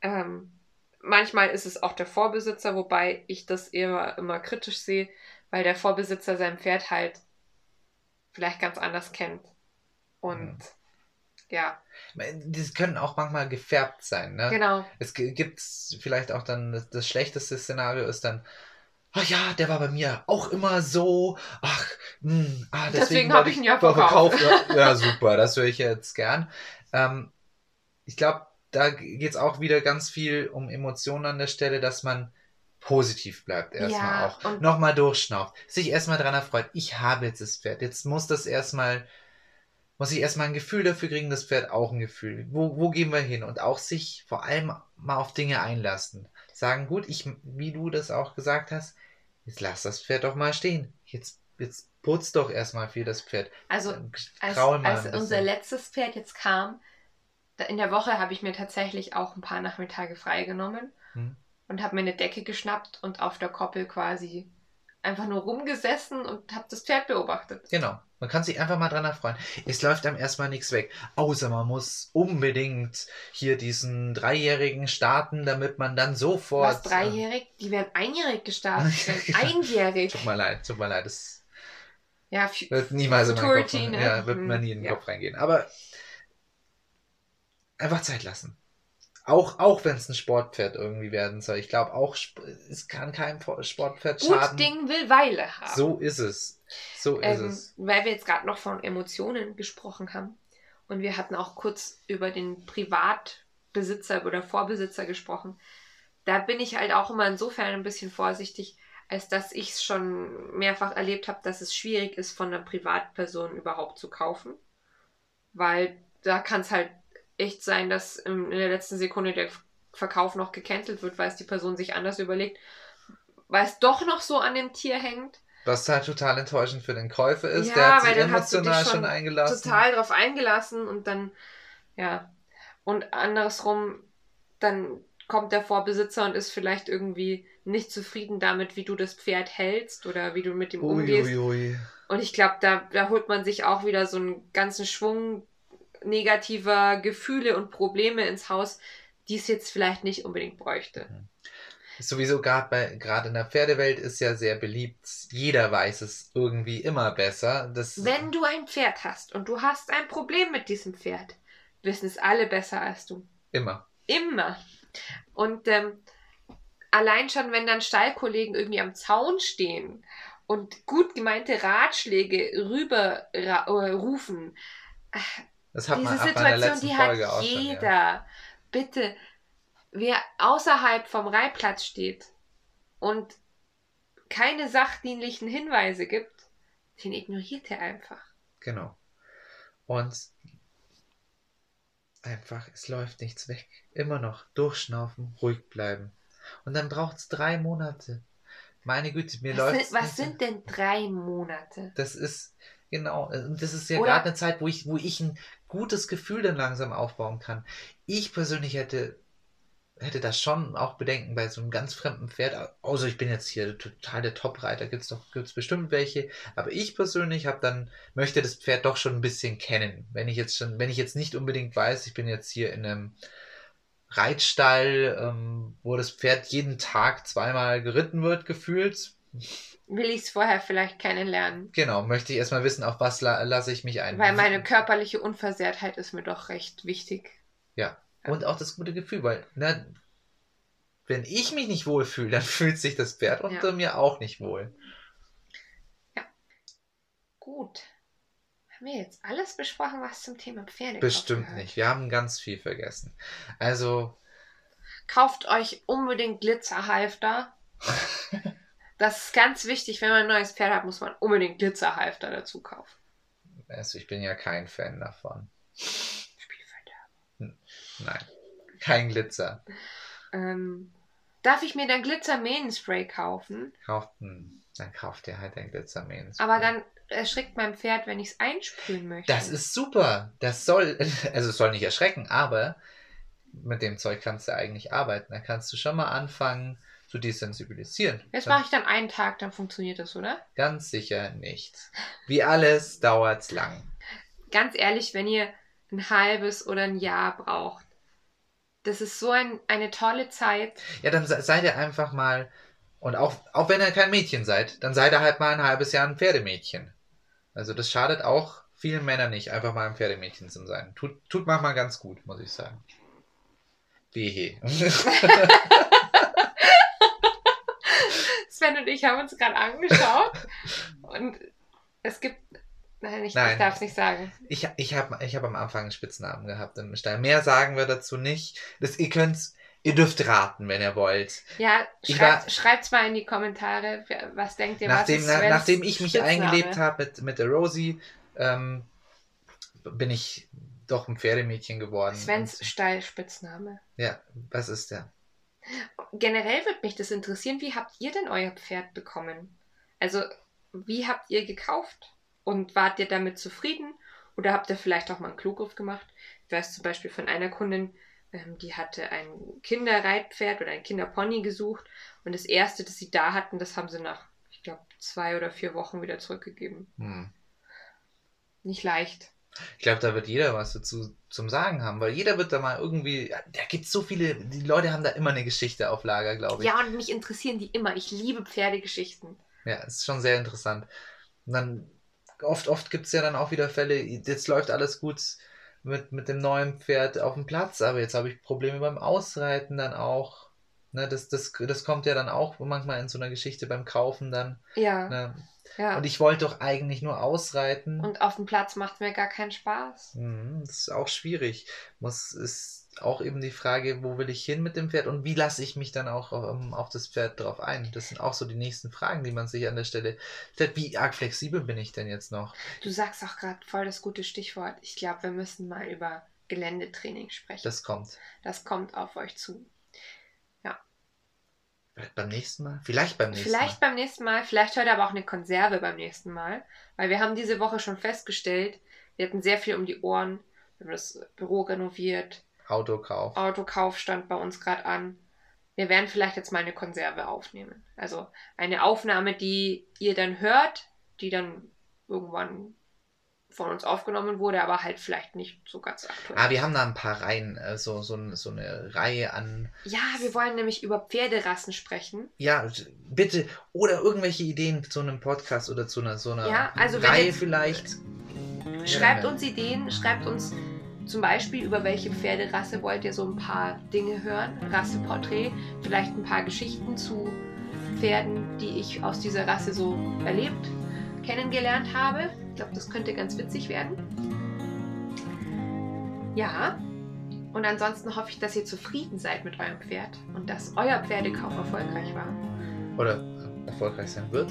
Ähm, Manchmal ist es auch der Vorbesitzer, wobei ich das eher immer kritisch sehe, weil der Vorbesitzer sein Pferd halt vielleicht ganz anders kennt. Und ja. Die können auch manchmal gefärbt sein, ne? Genau. Es gibt vielleicht auch dann, das, das schlechteste Szenario ist dann, ach ja, der war bei mir auch immer so. Ach, mh, hm, ah, deswegen, deswegen habe ich ihn ja verkauft. verkauft. Ja, ja, super, das höre ich jetzt gern. Ähm, ich glaube, da geht es auch wieder ganz viel um Emotionen an der Stelle, dass man positiv bleibt erstmal ja, auch. Nochmal durchschnauft. Sich erstmal dran erfreut. Ich habe jetzt das Pferd. Jetzt muss das erstmal, muss ich erstmal ein Gefühl dafür kriegen, das Pferd auch ein Gefühl. Wo, wo gehen wir hin? Und auch sich vor allem mal auf Dinge einlassen. Sagen, gut, ich, wie du das auch gesagt hast, jetzt lass das Pferd doch mal stehen. Jetzt, jetzt putz doch erstmal für das Pferd. Also, als, als unser letztes Pferd jetzt kam, in der Woche habe ich mir tatsächlich auch ein paar Nachmittage freigenommen hm. und habe mir eine Decke geschnappt und auf der Koppel quasi einfach nur rumgesessen und habe das Pferd beobachtet. Genau. Man kann sich einfach mal dran erfreuen. Es läuft einem erstmal nichts weg. Außer man muss unbedingt hier diesen Dreijährigen starten, damit man dann sofort. Was dreijährig? Die werden einjährig gestartet. Einjährig. Tut mir leid, tut mir leid. Das ja, wird niemals in meinen Kopf, ja, wird mir nie in den ja. Kopf reingehen. Aber einfach Zeit lassen. Auch, auch wenn es ein Sportpferd irgendwie werden soll. Ich glaube auch, es kann kein Sportpferd Gut schaden. Gut Ding will Weile haben. So ist es. So ist ähm, es. Weil wir jetzt gerade noch von Emotionen gesprochen haben. Und wir hatten auch kurz über den Privatbesitzer oder Vorbesitzer gesprochen. Da bin ich halt auch immer insofern ein bisschen vorsichtig, als dass ich es schon mehrfach erlebt habe, dass es schwierig ist, von einer Privatperson überhaupt zu kaufen. Weil da kann es halt echt sein, dass in der letzten Sekunde der Verkauf noch gecancelt wird, weil es die Person sich anders überlegt, weil es doch noch so an dem Tier hängt. Was halt total enttäuschend für den Käufer ist, ja, der hat sich emotional schon, schon eingelassen. Total drauf eingelassen und dann, ja. Und andersrum, dann kommt der Vorbesitzer und ist vielleicht irgendwie nicht zufrieden damit, wie du das Pferd hältst oder wie du mit ihm umgehst. Ui, ui. Und ich glaube, da, da holt man sich auch wieder so einen ganzen Schwung negativer Gefühle und Probleme ins Haus, die es jetzt vielleicht nicht unbedingt bräuchte. Mhm. Sowieso gerade in der Pferdewelt ist ja sehr beliebt. Jeder weiß es irgendwie immer besser. Das Wenn du ein Pferd hast und du hast ein Problem mit diesem Pferd, wissen es alle besser als du. Immer. Immer. Und ähm, allein schon, wenn dann Stallkollegen irgendwie am Zaun stehen und gut gemeinte Ratschläge rüber äh, rufen, das hat Diese man Situation, die hat jeder. Ja. Bitte wer außerhalb vom Reitplatz steht und keine sachdienlichen Hinweise gibt, den ignoriert er einfach. Genau. Und einfach, es läuft nichts weg. Immer noch durchschnaufen, ruhig bleiben. Und dann braucht es drei Monate. Meine Güte, mir Was, läuft sind, was sind denn drei Monate? Das ist, genau, und das ist ja gerade eine Zeit, wo ich, wo ich ein gutes Gefühl dann langsam aufbauen kann. Ich persönlich hätte, hätte das schon auch Bedenken bei so einem ganz fremden Pferd. Außer ich bin jetzt hier total der Top-Reiter, gibt es doch gibt's bestimmt welche. Aber ich persönlich habe dann, möchte das Pferd doch schon ein bisschen kennen. Wenn ich jetzt schon, wenn ich jetzt nicht unbedingt weiß, ich bin jetzt hier in einem Reitstall, ähm, wo das Pferd jeden Tag zweimal geritten wird, gefühlt. Will ich es vorher vielleicht kennenlernen? Genau, möchte ich erstmal wissen, auf was la lasse ich mich ein. Weil meine körperliche Unversehrtheit ist mir doch recht wichtig. Ja. Und auch das gute Gefühl, weil, ne, wenn ich mich nicht wohlfühle, dann fühlt sich das Pferd unter mir auch nicht wohl. Gut. Haben wir jetzt alles besprochen, was zum Thema Pferde Bestimmt gehört? nicht. Wir haben ganz viel vergessen. Also, Kauft euch unbedingt Glitzerhalfter. Das ist ganz wichtig, wenn man ein neues Pferd hat, muss man unbedingt Glitzerhalfter dazu kaufen. also ich bin ja kein Fan davon. Spielverderber. Nein. Kein Glitzer. Ähm, darf ich mir dann Glitzermähnenspray kaufen? Kauft, hm, dann kauft ihr halt ein Glitzermähen. Aber dann erschrickt mein Pferd, wenn ich es einsprühen möchte. Das ist super. Das soll, also es soll nicht erschrecken, aber mit dem Zeug kannst du eigentlich arbeiten. Da kannst du schon mal anfangen zu desensibilisieren. Jetzt mache ich dann einen Tag, dann funktioniert das, oder? Ganz sicher nicht. Wie alles dauert's lang. Ganz ehrlich, wenn ihr ein halbes oder ein Jahr braucht, das ist so ein, eine tolle Zeit. Ja, dann se- seid ihr einfach mal, und auch, auch wenn ihr kein Mädchen seid, dann seid ihr halt mal ein halbes Jahr ein Pferdemädchen. Also das schadet auch vielen Männern nicht, einfach mal ein Pferdemädchen zu sein. Tut, tut manchmal ganz gut, muss ich sagen. Wehe. Sven und ich haben uns gerade angeschaut und es gibt. Nein, ich, Nein. ich darf es nicht sagen. Ich, ich habe ich hab am Anfang einen Spitznamen gehabt im Stall. Mehr sagen wir dazu nicht. Das, ihr könnt's, ihr dürft raten, wenn ihr wollt. Ja, schreibt, war- schreibt's mal in die Kommentare. Was denkt ihr, Nachdem, was ist Svens nachdem ich mich Spitzname? eingelebt habe mit, mit der Rosie, ähm, bin ich doch ein Pferdemädchen geworden. Svens Stallspitzname. Ja, was ist der? Generell würde mich das interessieren, wie habt ihr denn euer Pferd bekommen? Also, wie habt ihr gekauft? Und wart ihr damit zufrieden? Oder habt ihr vielleicht auch mal einen Klugriff gemacht? Ich weiß zum Beispiel von einer Kundin, ähm, die hatte ein Kinderreitpferd oder ein Kinderpony gesucht. Und das erste, das sie da hatten, das haben sie nach, ich glaube, zwei oder vier Wochen wieder zurückgegeben. Hm. Nicht leicht. Ich glaube, da wird jeder was dazu zum Sagen haben, weil jeder wird da mal irgendwie. Da gibt es so viele. Die Leute haben da immer eine Geschichte auf Lager, glaube ich. Ja, und mich interessieren die immer. Ich liebe Pferdegeschichten. Ja, ist schon sehr interessant. Und dann oft, oft gibt es ja dann auch wieder Fälle, jetzt läuft alles gut mit, mit dem neuen Pferd auf dem Platz, aber jetzt habe ich Probleme beim Ausreiten dann auch. Ne, das, das, das kommt ja dann auch manchmal in so einer Geschichte beim Kaufen dann. Ja, Ne? ja. Und ich wollte doch eigentlich nur ausreiten. Und auf dem Platz macht mir gar keinen Spaß. Mhm, Das ist auch schwierig. Muss ist auch eben die Frage, wo will ich hin mit dem Pferd und wie lasse ich mich dann auch ähm, auf das Pferd drauf ein? Das sind auch so die nächsten Fragen, die man sich an der Stelle stellt. Wie arg flexibel bin ich denn jetzt noch? Du sagst auch gerade voll das gute Stichwort. Ich glaube, wir müssen mal über Geländetraining sprechen. Das kommt. Das kommt auf euch zu. Vielleicht beim nächsten Mal? Vielleicht beim nächsten Vielleicht Mal. beim nächsten Mal, vielleicht heute aber auch eine Konserve beim nächsten Mal. Weil wir haben diese Woche schon festgestellt, wir hatten sehr viel um die Ohren. Wir haben das Büro renoviert, Autokauf. Autokauf stand bei uns gerade an. Wir werden vielleicht jetzt mal eine Konserve aufnehmen. Also eine Aufnahme, die ihr dann hört, die dann irgendwann von uns aufgenommen wurde, aber halt vielleicht nicht so ganz aktuell. Ah, wir haben da ein paar Reihen, äh, so, so, ein- so eine Reihe an. ja, wir wollen nämlich über Pferderassen sprechen. Ja, bitte. Oder irgendwelche Ideen zu einem Podcast oder zu einer, so einer Ja, also Reihe jetzt- vielleicht. Schreibt Ja. uns Ideen, schreibt uns zum Beispiel, über welche Pferderasse wollt ihr so ein paar Dinge hören, Rasseporträt, vielleicht ein paar Geschichten zu Pferden, die ich aus dieser Rasse so erlebt, kennengelernt habe. Ich glaube, das könnte ganz witzig werden. Ja, Und ansonsten hoffe ich, dass ihr zufrieden seid mit eurem Pferd und dass euer Pferdekauf erfolgreich war. Oder erfolgreich sein wird.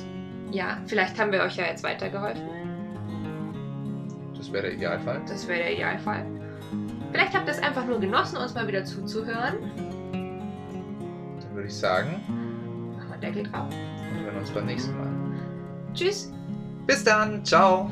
Ja, vielleicht haben wir euch ja jetzt weitergeholfen. Das wäre der Idealfall. Das wäre der Idealfall. Vielleicht habt ihr es einfach nur genossen, uns mal wieder zuzuhören. Dann würde ich sagen, Machen wir Deckel drauf. und wir hören uns beim nächsten Mal. Tschüss. Bis dann. Ciao.